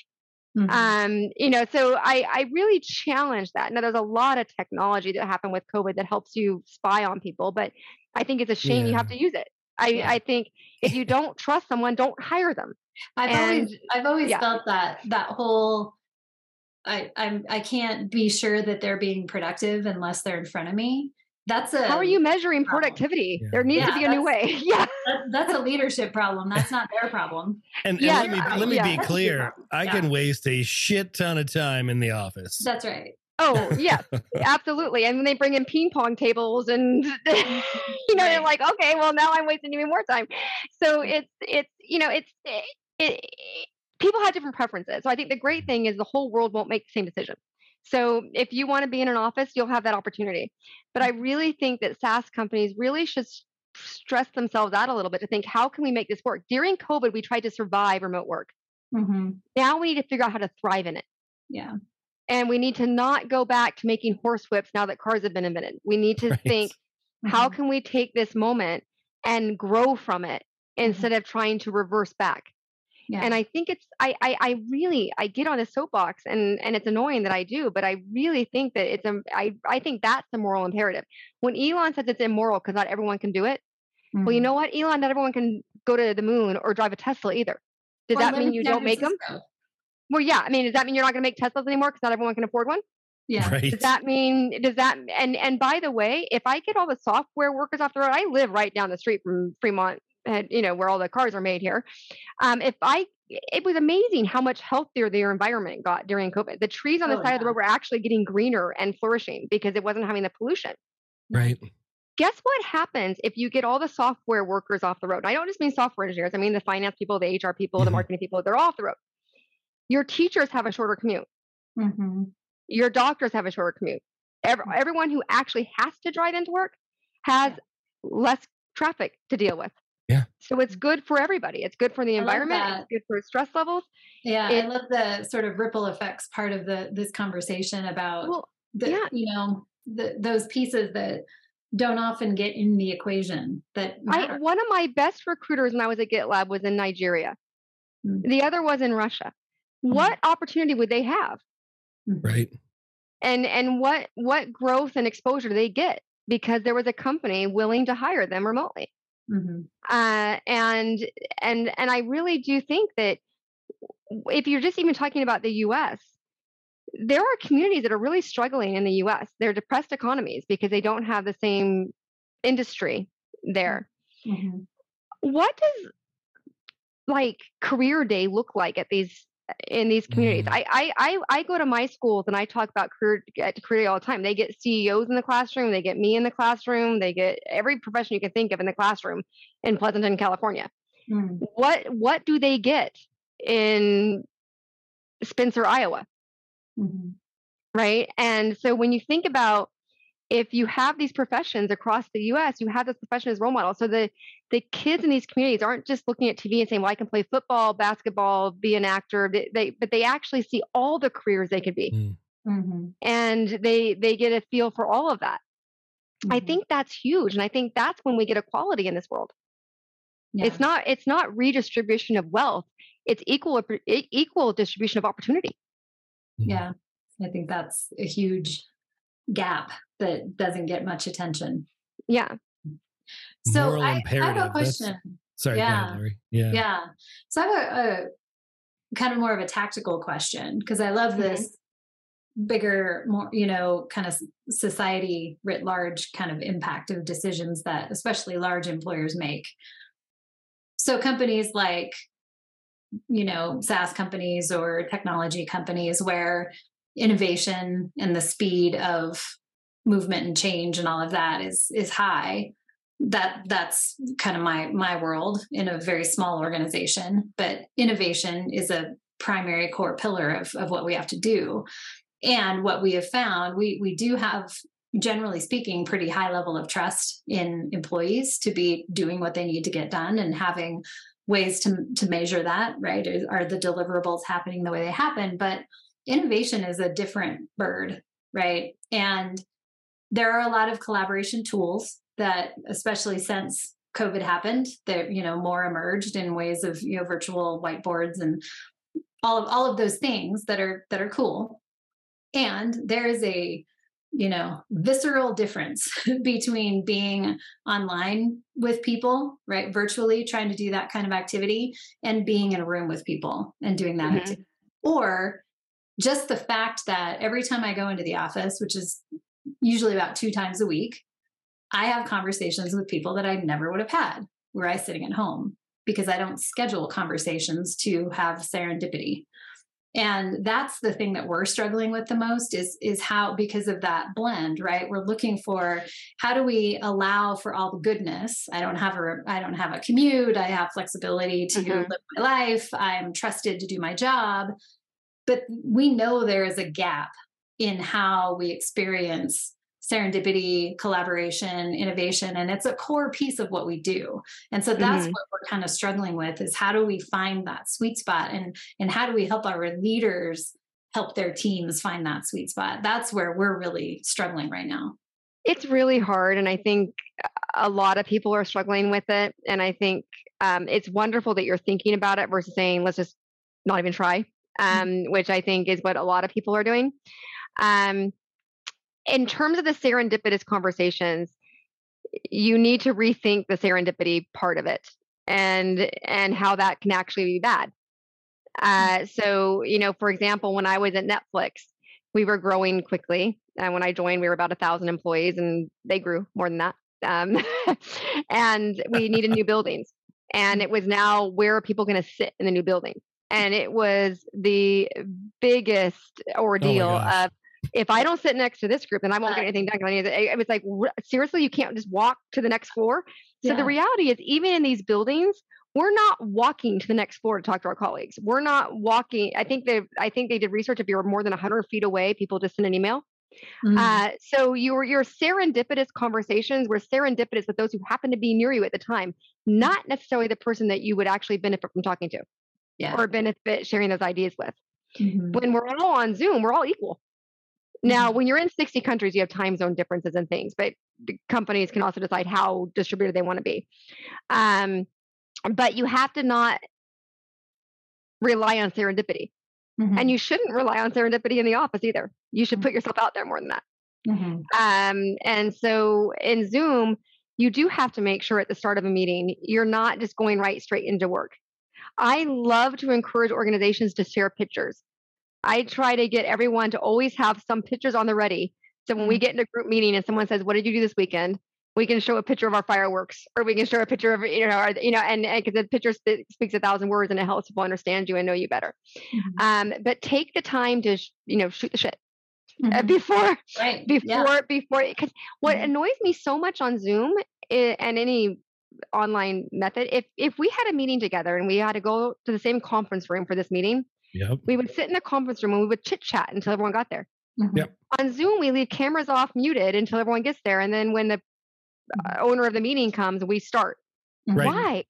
Mhm. um you know so i i really challenge that now there's a lot of technology that happened with covid that helps you spy on people but i think it's a shame you have to use it i Yeah. i think if you don't trust someone don't hire them I've always I've always yeah. felt that that whole I I'm I can't be sure that they're being productive unless they're in front of me. That's a How are you measuring problem. productivity? Yeah. There needs to be a new way. [LAUGHS] yeah. that- that's a leadership problem. That's not their problem. And, and Yeah, let me yeah, let me yeah. be That's a good clear. I Yeah. can waste a shit ton of time in the office. That's right. Oh, yeah, [LAUGHS] absolutely. And when they bring in ping pong tables and [LAUGHS] you know, Right. you're like, okay, well now I'm wasting even more time. So it's it's you know, it's it, it people have different preferences. So I think the great thing is the whole world won't make the same decision. So if you want to be in an office, you'll have that opportunity. But I really think that SaaS companies really should stress themselves out a little bit to think, how can we make this work? During COVID, we tried to survive remote work. hmm Now we need to figure out how to thrive in it. Yeah. And we need to not go back to making horse whips now that cars have been invented. We need to Right. think, how Mhm. can we take this moment and grow from it instead of trying to reverse back? Yeah. And I think it's I, I I really I get on a soapbox and and it's annoying that I do, but I really think that it's a I I think that's the moral imperative. When Elon says it's immoral because not everyone can do it, well, you Mhm. know what, Elon, not everyone can go to the moon or drive a Tesla either. Does Or that mean you don't make them? Francisco. Well, yeah. I mean, does that mean you're not going to make Teslas anymore because not everyone can afford one? Yeah. [LAUGHS] Right. Does that mean does that and and by the way, if I get all the software workers off the road, I live right down the street from Fremont, and you know where all the cars are made here. Um, if I, it was amazing how much healthier their environment got during COVID. The trees on the Oh, side of the road were actually getting greener and flourishing because it wasn't having the pollution. Right. Guess what happens if you get all the software workers off the road? And I don't just mean software engineers. I mean the finance people, the HR people, the Mhm. marketing people. They're all off the road. Your teachers have a shorter commute hmm your doctors have a shorter commute. Ev- Mm. everyone who actually has to drive into work has less traffic to deal with. Yeah. So it's good for everybody. It's good for the environment. It's good for stress levels. Yeah. It- I love the sort of ripple effects part of the this conversation about Well, the yeah. you know the, those pieces that don't often get in the equation that I, one of my best recruiters when I was at GitLab was in Nigeria. Mm. The other was in Russia. What opportunity would they have? Right. And and what what growth and exposure do they get because there was a company willing to hire them remotely? Mhm. uh, and and and I really do think that if you're just even talking about the U.S., there are communities that are really struggling in the U.S. They're depressed economies because they don't have the same industry there. Mhm. What does like career day look like at these in these communities? Mm. I, I I I go to my schools and I talk about career career all the time. They get CEOs in the classroom, they get me in the classroom, they get every profession you can think of in the classroom in Pleasanton, California. Mm. What what do they get in Spencer, Iowa? Mhm. right? And so when you think about if you have these professions across the U.S., you have this profession as role model. So the the kids in these communities aren't just looking at TV and saying, "Well, I can play football, basketball, be an actor." They, they but they actually see all the careers they could be, Mm. Mhm. and they they get a feel for all of that. I Mhm. think that's huge, and I think that's when we get equality in this world. Yeah. It's not it's not redistribution of wealth; it's equal e- equal distribution of opportunity. Yeah. I think that's a huge gap that doesn't get much attention. Yeah. So Moral I, I have imperative, a that's- question. Sorry, go ahead, Yeah. Yeah. Yeah. So I have a, a kind of more of a tactical question because I love Mhm. this bigger, more, you know, kind of society writ large kind of impact of decisions that especially large employers make. So companies like, you know, SaaS companies or technology companies where innovation and the speed of movement and change and all of that is is high. That that's kind of my my world in a very small organization but innovation is a primary core pillar of, of what we have to do. And what we have found we we do have generally speaking pretty high level of trust in employees to be doing what they need to get done and having ways to to measure that right? Are, the deliverables happening the way they happen? But innovation is a different bird right? And there are a lot of collaboration tools that especially since covid happened that you know more emerged in ways of you know virtual whiteboards and all of all of those things that are that are cool and there is a you know visceral difference [LAUGHS] between being online with people right virtually trying to do that kind of activity and being in a room with people and doing that Mhm. activity or just the fact that every time i go into the office which is usually about two times a week I have conversations with people that I never would have had were I sitting at home because I don't schedule conversations to have serendipity. And that's the thing that we're struggling with the most is is how because of that blend right? We're looking for how do we allow for all the goodness? I don't have a i don't have a commute. I have flexibility to mm-hmm. live my life. I'm trusted to do my job. But we know there is a gap in how we experience serendipity, collaboration, innovation, and it's a core piece of what we do. And so that's mm-hmm. what we're kind of struggling with is how do we find that sweet spot and and how do we help our leaders help their teams find that sweet spot? That's where we're really struggling right now. It's really hard and I think a lot of people are struggling with it and I think um, it's wonderful that you're thinking about it versus saying let's just not even try mm-hmm. um, which I think is what a lot of people are doing. Um, in terms of the serendipitous conversations, you need to rethink the serendipity part of it and and how that can actually be bad. Mm. Uh, so, you know, for example, when I was at Netflix, we were growing quickly. And when I joined, we were about a thousand employees, and they grew more than that. Um, [LAUGHS] and we needed new buildings. And mm. it was now where are people going to sit in the new building? And it was the biggest oh ordeal oh of if I don't sit next to this group, then I won't get anything done. It was like, seriously, you can't just walk to the next floor. So yeah. the reality is, even in these buildings, we're not walking to the next floor to talk to our colleagues. We're not walking. I think they, I think they did research. If you were more than 100 feet away, people just send an email. Mm-hmm. Uh, so your your serendipitous conversations were serendipitous with those who happen to be near you at the time, not necessarily the person that you would actually benefit from talking to, yeah. or benefit sharing those ideas with. Mm-hmm. When we're all on Zoom, we're all equal. Now, mm-hmm. when you're in 60 countries, you have time zone differences and things, but companies can also decide how distributed they want to be. Um, but you have to not rely on serendipity. Mm-hmm. And you shouldn't rely on serendipity in the office either. You should mm-hmm. put yourself out there more than that. Mm-hmm. Um, and so in Zoom, you do have to make sure at the start of a meeting, you're not just going right straight into work. I love to encourage organizations to share pictures. I try to get everyone to always have some pictures on the ready. So when we mm-hmm. get in a group meeting and someone says, "What did you do this weekend?" we can show a picture of our fireworks, or we can show a picture of you know, our, you know, and because the picture speaks a thousand words and it helps people understand you and know you better. Mm-hmm. Um, but take the time to you know shoot the shit. Uh, mm-hmm. before right. before [LAUGHS] yeah. before because what mm-hmm. annoys me so much on zoom is, and any online method if if we had a meeting together and we had to go to the same conference room for this meeting Yep. We would sit in the conference room and we would chit chat until everyone got there. Mm-hmm. Yep. On Zoom, we leave cameras off muted until everyone gets there. And then when the uh, mm-hmm. owner of the meeting comes, we start. Right. Why?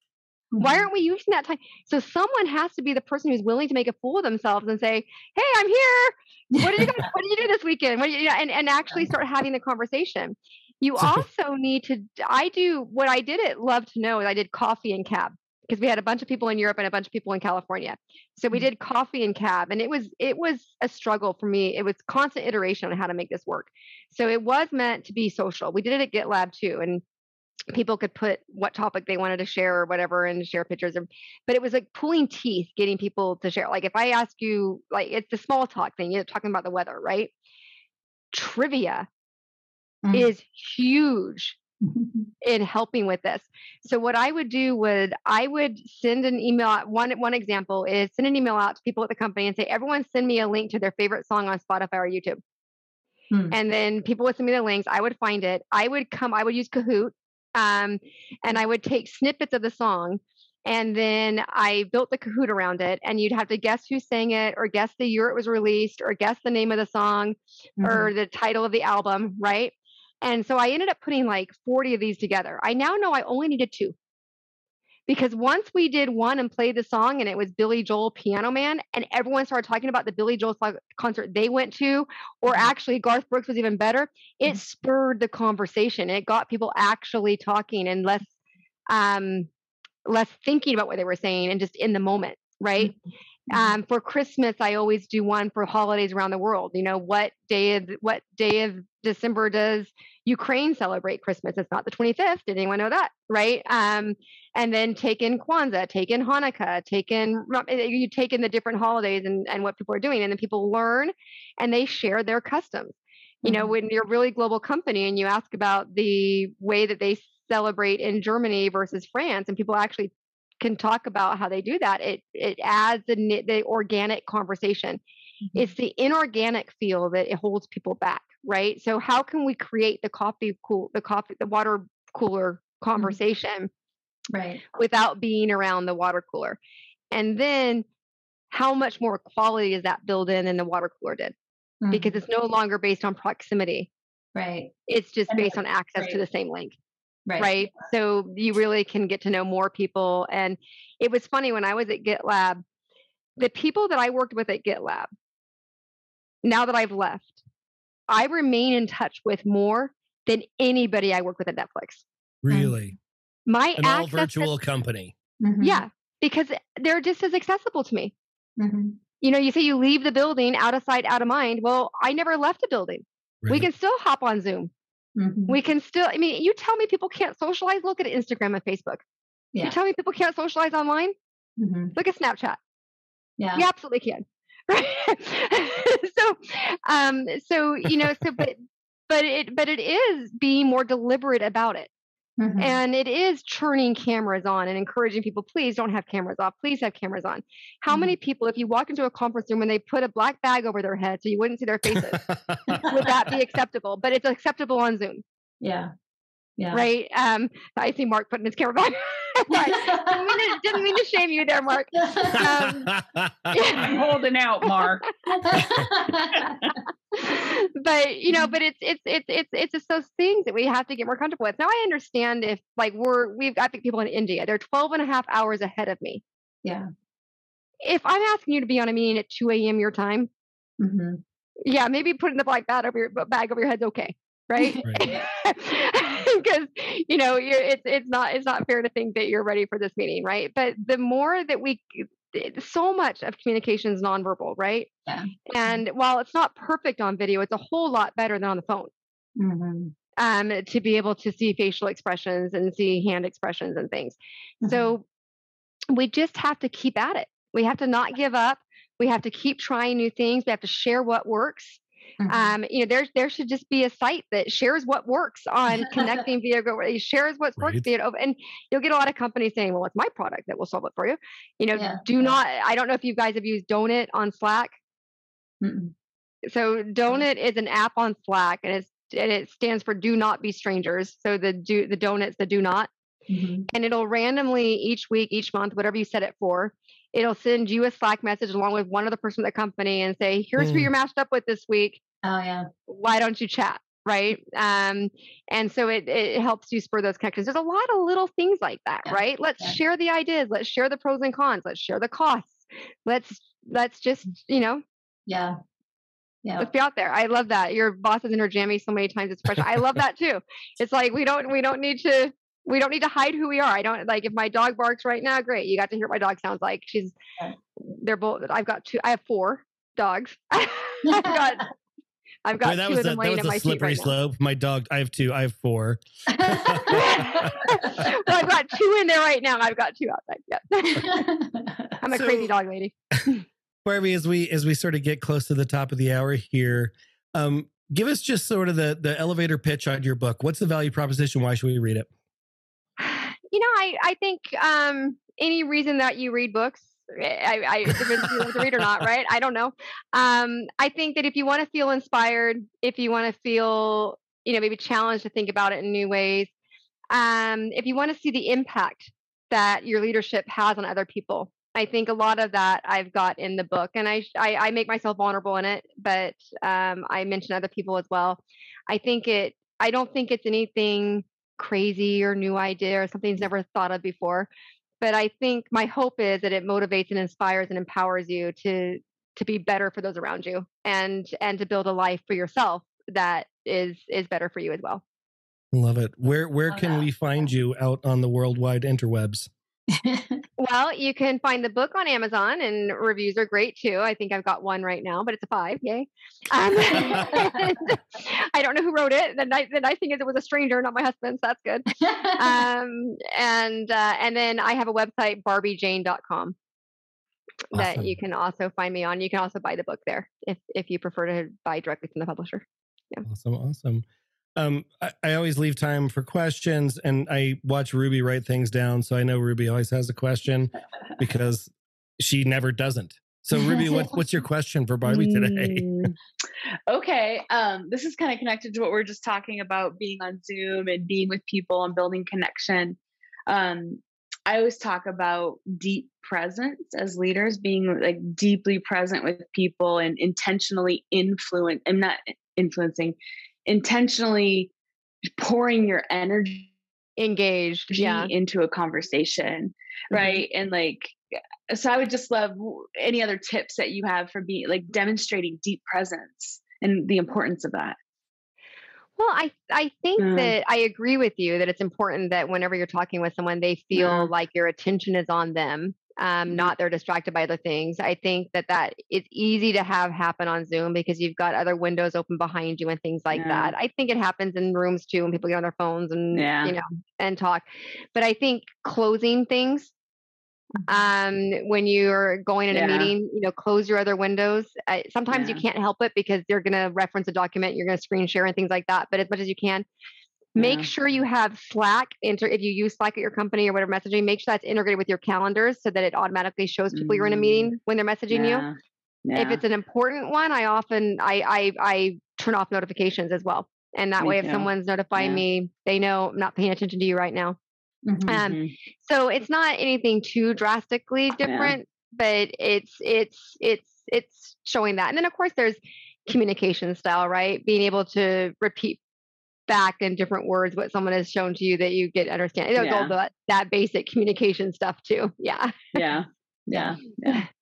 Why mm-hmm. aren't we using that time? So someone has to be the person who's willing to make a fool of themselves and say, "Hey, I'm here. [LAUGHS] What did you guys, What did you do this weekend? What you, you? And and actually start having the conversation. You also need to. I do what I did at Love to Know. is I did coffee and cab because we had a bunch of people in Europe and a bunch of people in California. So we mm. did coffee and cab and it was it was a struggle for me. It was constant iteration on how to make this work. So it was meant to be social. We did it at GitLab too and people could put what topic they wanted to share or whatever and share pictures of, but it was like pulling teeth getting people to share like if i ask you like it's the small talk thing you're talking about the weather right trivia mm. is huge [LAUGHS] in helping with this. So what I would do would I would send an email out. One one example is send an email out to people at the company and say, everyone send me a link to their favorite song on Spotify or YouTube. Hmm. And then people would send me the links. I would find it. I would come, I would use Kahoot. Um, and I would take snippets of the song and then I built the Kahoot around it, and you'd have to guess who sang it, or guess the year it was released, or guess the name of the song, mm-hmm. or the title of the album, right? And so I ended up putting like 40 of these together. I now know I only needed two. Because once we did one and played the song and it was Billy Joel Piano Man, and everyone started talking about the Billy Joel concert they went to, or mm-hmm. actually Garth Brooks was even better, it mm-hmm. spurred the conversation. It got people actually talking and less um, less thinking about what they were saying and just in the moment, right? Mm-hmm. Mm-hmm. Um, for Christmas, I always do one for holidays around the world. You know, what day of what day of December does Ukraine celebrate Christmas? It's not the 25th. Did anyone know that? Right? Um, and then take in Kwanzaa, take in Hanukkah, take in eh, you take in the different holidays and, and what people are doing, and then people learn and they share their customs. You know, Mhm. when you're a really global company and you ask about the way that they celebrate in Germany versus France, and people actually can talk about how they do that, it it adds the the organic conversation. It's the inorganic feel that it holds people back, right? So how can we create the coffee cool the coffee the water cooler conversation right. without being around the water cooler? And then how much more quality is that built in than the water cooler did? Because Mhm. it's no longer based on proximity. right. It's just And based on access to the same link Right. right? So you really can get to know more people. And it was funny when I was at GitLab, the people that I worked with at GitLab, now that I've left, I remain in touch with more than anybody I work with at Netflix. Really? My An all access to- virtual company. Mhm. yeah, because they're just as accessible to me. Mhm. You know, you say you leave the building out of sight, out of mind. Well, I never left the building. We can still hop on Zoom. Mhm. We can still, I mean, you tell me people can't socialize. Look at Instagram and Facebook. Yeah. You tell me people can't socialize online. Mhm. Look at Snapchat. Yeah. You absolutely can. Right? [LAUGHS] so, um, so you know, so but but it but it is being more deliberate about it, Mhm. and it is turning cameras on and encouraging people. Please don't have cameras off. Please have cameras on. How many people, if you walk into a conference room and they put a black bag over their head so you wouldn't see their faces, would that be [LAUGHS] acceptable? But it's acceptable on Zoom, Yeah. Yeah. right? Um, I see Mark putting his camera back. [LAUGHS] Sorry. didn't, mean to, didn't mean to shame you there, Mark. Um, [LAUGHS] I'm holding out, Mark. But you know, Mhm. but it's it's it's it's it's just those things that we have to get more comfortable with. Now I understand if like we're we've got people in India, they're 12 and a half hours ahead of me. yeah. If I'm asking you to be on a meeting at 2 a.m. your time, hmm yeah, maybe putting the black bag over your bag over your head's okay, right? [LAUGHS] Because [LAUGHS] you know you're, it's it's not it's not fair to think that you're ready for this meeting, right? But the more that we so much of communication is nonverbal, right? Yeah. And while it's not perfect on video, it's a whole lot better than on the phone. hmm um, to be able to see facial expressions and see hand expressions and things. So we just have to keep at it. We have to not give up. We have to keep trying new things. We have to share what works. Mhm. Um, you know, there there should just be a site that shares what works on [LAUGHS] connecting via Go. It shares what works Right. via, and you'll get a lot of companies saying, "Well, it's my product that will solve it for you." You know, Yeah, do yeah. not. I don't know if you guys have used Donut on Slack. Mm-mm. So Donut is an app on Slack, and it's and it stands for Do Not Be Strangers. So the do the donuts, the do not, Mhm. and it'll randomly each week, each month, whatever you set it for, it'll send you a Slack message along with one other person at the company and say, "Here's who Mm. you're matched up with this week. Oh yeah. Why don't you chat?" Right. Um, and so it, it helps you spur those connections. There's a lot of little things like that, Yeah, right? Let's yeah. share the ideas. Let's share the pros and cons. Let's share the costs. Let's let's just you know Yeah. Yeah. let's be out there. I love that. Your boss is in her jammy so many times it's pressure. I love that too. [LAUGHS] It's like we don't we don't need to we don't need to hide who we are. I don't like if my dog barks right now, great. You got to hear what my dog sounds like. She's they're both I've got two I have four dogs. [LAUGHS] I've got [LAUGHS] I've got Boy, that two was of a, them that was at a my slippery right now. slope. My dog, I have two. I have four. [LAUGHS] well, I've got two in there right now. I've got two outside. Yeah. I'm a crazy dog lady. Barbie, as we as we sort of get close to the top of the hour here, um, give us just sort of the the elevator pitch on your book. What's the value proposition? Why should we read it? You know, I I think um, any reason that you read books, I, I depends if you want to read or not, right? I don't know. Um, I think that if you want to feel inspired, if you want to feel, you know, maybe challenged to think about it in new ways, um, if you want to see the impact that your leadership has on other people. I think a lot of that I've got in the book, and I I, I make myself vulnerable in it, but um, I mention other people as well. I think it. I don't think it's anything crazy or new idea or something's never thought of before. But I think my hope is that it motivates and inspires and empowers you to to be better for those around you and and to build a life for yourself that is is better for you as well. Love it. Where where Love can that. we find you out on the worldwide interwebs? [LAUGHS] Well, you can find the book on Amazon, and reviews are great too. I think I've got one right now, but it's a five. Yay! Um, [LAUGHS] [LAUGHS] I don't know who wrote it. The nice, the nice thing is it was a stranger, not my husband. So that's good. Um, and uh, and then I have a website, barbiejane.com, that Awesome. you can also find me on. You can also buy the book there if if you prefer to buy directly from the publisher. Awesome, awesome. Um, I, I always leave time for questions, and I watch Ruby write things down, so I know Ruby always has a question because she never doesn't. So, Ruby, what, [LAUGHS] what's your question for Barbie today? Mm, [LAUGHS] okay. Um, this is kind of connected to what we are just talking about being on Zoom and being with people and building connection. Um, I always talk about deep presence as leaders, being like deeply present with people and intentionally influence. I'm not influencing, intentionally pouring your energy engaged yeah into a conversation mm-hmm. right mm-hmm. and like so i would just love any other tips that you have for being like demonstrating deep presence and the importance of that well i i think mm. that i agree with you that it's important that whenever you're talking with someone they feel mm. like your attention is on them um, mm-hmm. not they're distracted by other things. I think that that it's easy to have happen on Zoom because you've got other windows open behind you and things like yeah. that. I think it happens in rooms too when people get on their phones and yeah. you know and talk. But I think closing things mm-hmm. um, when you're going in yeah. a meeting, you know, close your other windows. Uh, sometimes you can't help it because they're going to reference a document, you're going to screen share and things like that. But as much as you can, Make yeah. sure you have Slack. Inter- if you use Slack at your company or whatever messaging, make sure that's integrated with your calendars so that it automatically shows people mm. you're in a meeting mm. when they're messaging yeah. you. Yeah. If it's an important one, I often I I, I turn off notifications as well, and that me way, if someone's notifying me, they know I'm not paying attention to you right now. Mm-hmm. Um, mm-hmm. so it's not anything too drastically different, but it's it's it's it's showing that. And then of course there's communication style, right? Being able to repeat back in different words what someone has shown to you that you get understand. It yeah. all that, that basic communication stuff too. [LAUGHS] Yeah. Yeah. Yeah. Yeah. [LAUGHS]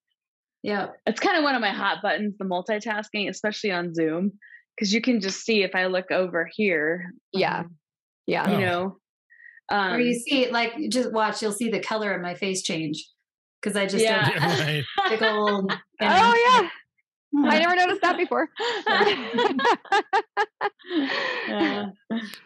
Yeah. It's kind of one of my hot buttons, the multitasking, especially on Zoom, because you can just see if I look over here. Yeah. Um, yeah. You oh. know, um, or you see, like, just watch, you'll see the color of my face change because I just yeah. Right. Big old, oh, yeah. I never noticed that before. yeah.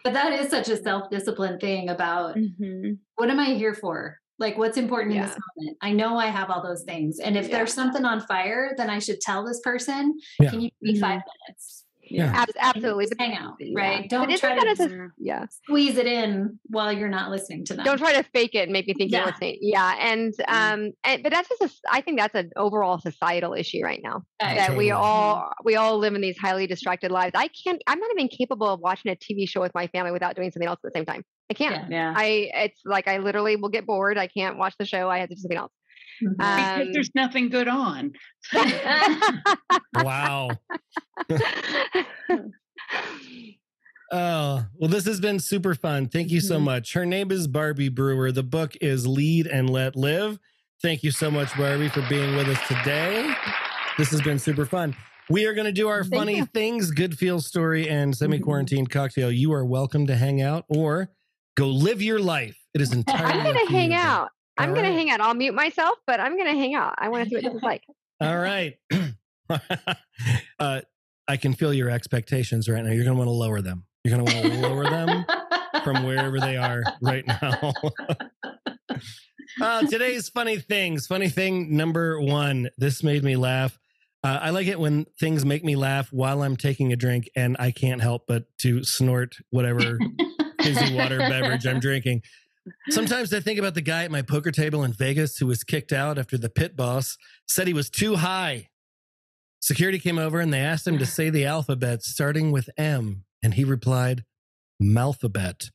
But that is such a self discipline thing about mm-hmm. what am I here for? Like, what's important yeah. in this moment? I know I have all those things. And if yeah. there's something on fire, then I should tell this person, yeah. can you give me five mm-hmm. minutes? Yeah, absolutely. But hang out, right? Don't try to yeah squeeze it in while you're not listening to them. Don't try to fake it and make me think yeah. you're listening. Yeah, and um, and but that's just a, I think that's an overall societal issue right now that totally. we all we all live in these highly distracted lives. I can't. I'm not even capable of watching a TV show with my family without doing something else at the same time. I can't. Yeah. I it's like I literally will get bored. I can't watch the show. I have to do something else. Mm-hmm. Um, because there's nothing good on. wow. [LAUGHS] Oh, well, this has been super fun. Thank you so mm-hmm. much. Her name is Barbie Brewer. The book is Lead and Let Live. Thank you so much, Barbie, for being with us today. This has been super fun. We are going to do our Thank funny you. things, good feel story, and semi quarantine mm-hmm. cocktail. You are welcome to hang out or go live your life. It is [LAUGHS] entirely. I'm going to hang out. I'm right. going to hang out. I'll mute myself, but I'm going to hang out. I want to see what this is like. [LAUGHS] All right. [CLEARS THROAT] uh, I can feel your expectations right now. You're going to want to lower them. You're going to want to lower them from wherever they are right now. [LAUGHS] uh, today's funny things. Funny thing number one. This made me laugh. Uh, I like it when things make me laugh while I'm taking a drink and I can't help but to snort whatever [LAUGHS] fizzy water beverage I'm drinking. Sometimes I think about the guy at my poker table in Vegas who was kicked out after the pit boss said he was too high. Security came over and they asked him to say the alphabet starting with M, and he replied, Malphabet.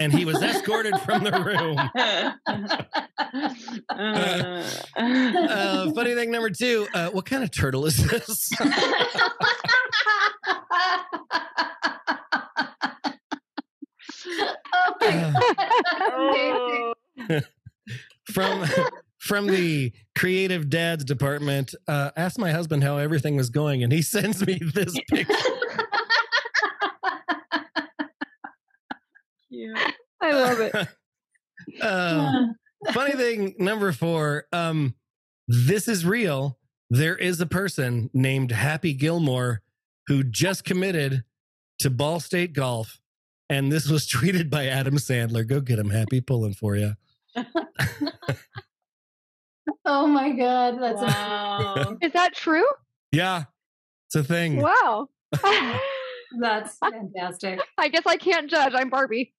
And he was escorted from the room. [LAUGHS] uh, funny thing number two uh, what kind of turtle is this? [LAUGHS] oh [LAUGHS] from from the creative dads department, uh, asked my husband how everything was going, and he sends me this [LAUGHS] picture. yeah, I love it. [LAUGHS] Uh, funny thing number four. Um, this is real. There is a person named Happy Gilmore who just committed to Ball State Golf and this was [LAUGHS] tweeted by Adam Sandler. Go get him, Happy, pulling for you. [LAUGHS] oh my God. That's wow. Is that true? Yeah, it's a thing. Wow. [LAUGHS] That's fantastic. I guess I can't judge. I'm Barbie.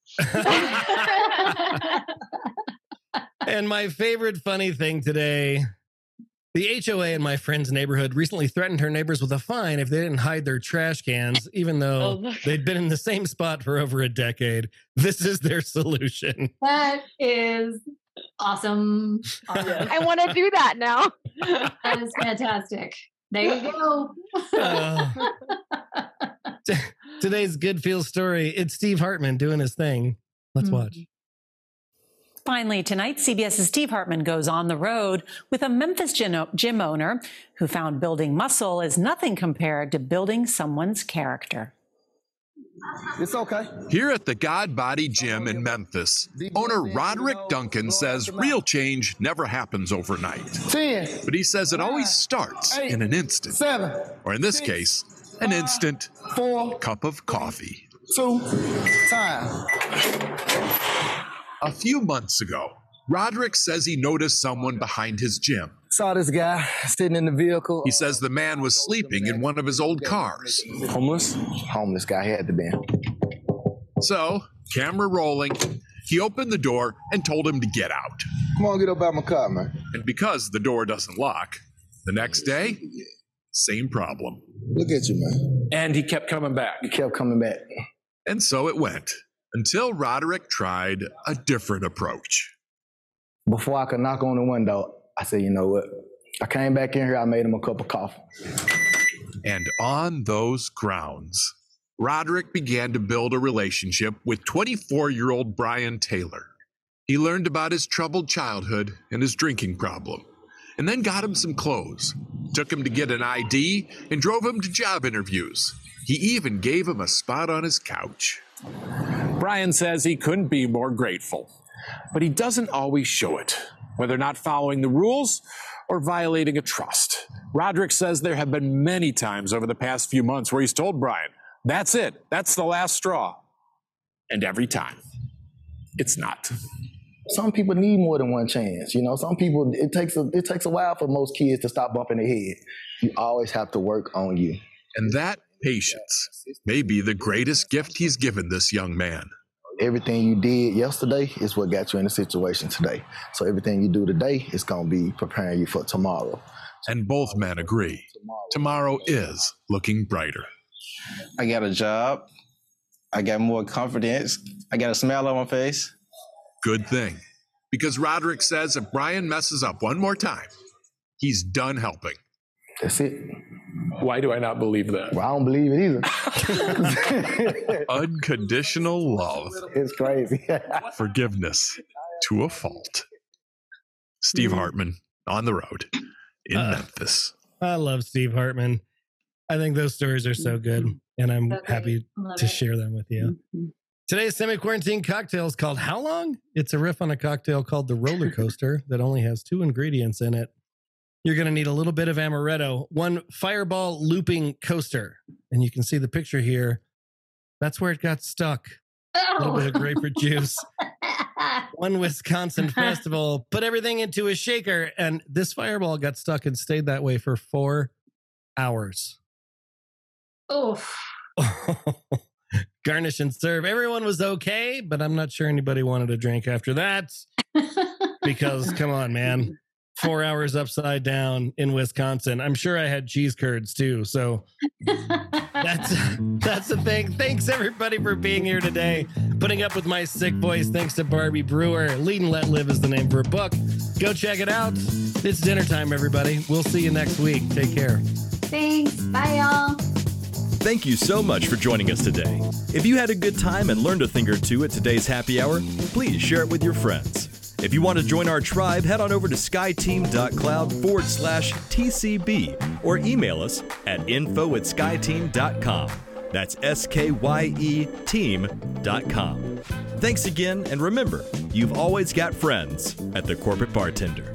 and my favorite funny thing today the HOA in my friend's neighborhood recently threatened her neighbors with a fine if they didn't hide their trash cans, even though oh, they'd been in the same spot for over a decade. This is their solution. That is awesome. awesome. I want to do that now. [LAUGHS] that is fantastic. There you go. uh, t- today's good feel story. It's Steve Hartman doing his thing. Let's mm-hmm. watch. Finally, tonight, CBS's Steve Hartman goes on the road with a Memphis gym owner who found building muscle is nothing compared to building someone's character. It's okay. Here at the God Body Gym in Memphis, owner Roderick Duncan says real change never happens overnight. Ten. But he says it always starts in an instant. Seven. Or in this case, an instant four cup of coffee. Two. Time. A few months ago, Roderick says he noticed someone behind his gym. Saw this guy sitting in the vehicle. He says the man was sleeping in one of his old cars. Homeless? Homeless guy had to be. So, camera rolling, he opened the door and told him to get out. Come on, get up out my car, man. And because the door doesn't lock, the next day, same problem. Look at you, man. And he kept coming back. He kept coming back. And so it went until Roderick tried a different approach. Before I could knock on the window, I said, you know what? I came back in here, I made him a cup of coffee. And on those grounds, Roderick began to build a relationship with 24 year old Brian Taylor. He learned about his troubled childhood and his drinking problem, and then got him some clothes, took him to get an ID, and drove him to job interviews. He even gave him a spot on his couch. Brian says he couldn't be more grateful, but he doesn't always show it, whether not following the rules or violating a trust. Roderick says there have been many times over the past few months where he's told Brian, that's it, that's the last straw. And every time, it's not. Some people need more than one chance. You know, some people it takes a it takes a while for most kids to stop bumping their head. You always have to work on you. And that patience may be the greatest gift he's given this young man. Everything you did yesterday is what got you in the situation today. So everything you do today is going to be preparing you for tomorrow. And both men agree. Tomorrow is looking brighter. I got a job. I got more confidence. I got a smile on my face. Good thing. Because Roderick says if Brian messes up one more time, he's done helping. That's it. Why do I not believe that? Well, I don't believe it either. [LAUGHS] Unconditional love. It's crazy. [LAUGHS] Forgiveness to a fault. Steve mm-hmm. Hartman on the road in uh, Memphis. I love Steve Hartman. I think those stories are so good, mm-hmm. and I'm okay. happy to it. share them with you. Mm-hmm. Today's semi quarantine cocktail is called How Long? It's a riff on a cocktail called the Roller Coaster that only has two ingredients in it you're going to need a little bit of amaretto, one fireball looping coaster. And you can see the picture here. That's where it got stuck. Oh. A little bit of oh. grapefruit juice. [LAUGHS] one Wisconsin [LAUGHS] festival, put everything into a shaker, and this fireball got stuck and stayed that way for four hours. Oh. [LAUGHS] Garnish and serve. Everyone was okay, but I'm not sure anybody wanted a drink after that. because come on, man four hours upside down in Wisconsin. I'm sure I had cheese curds too. So that's [LAUGHS] that's the thing. Thanks everybody for being here today, putting up with my sick voice. Thanks to Barbie Brewer. Lead and Let Live is the name for a book. Go check it out. It's dinner time, everybody. We'll see you next week. Take care. Thanks. Bye, y'all. Thank you so much for joining us today. If you had a good time and learned a thing or two at today's happy hour, please share it with your friends. If you want to join our tribe, head on over to skyeteam.cloud forward slash TCB or email us at info at skyeteam.com. That's S K Y E team.com. Thanks again, and remember, you've always got friends at the Corporate Bartender.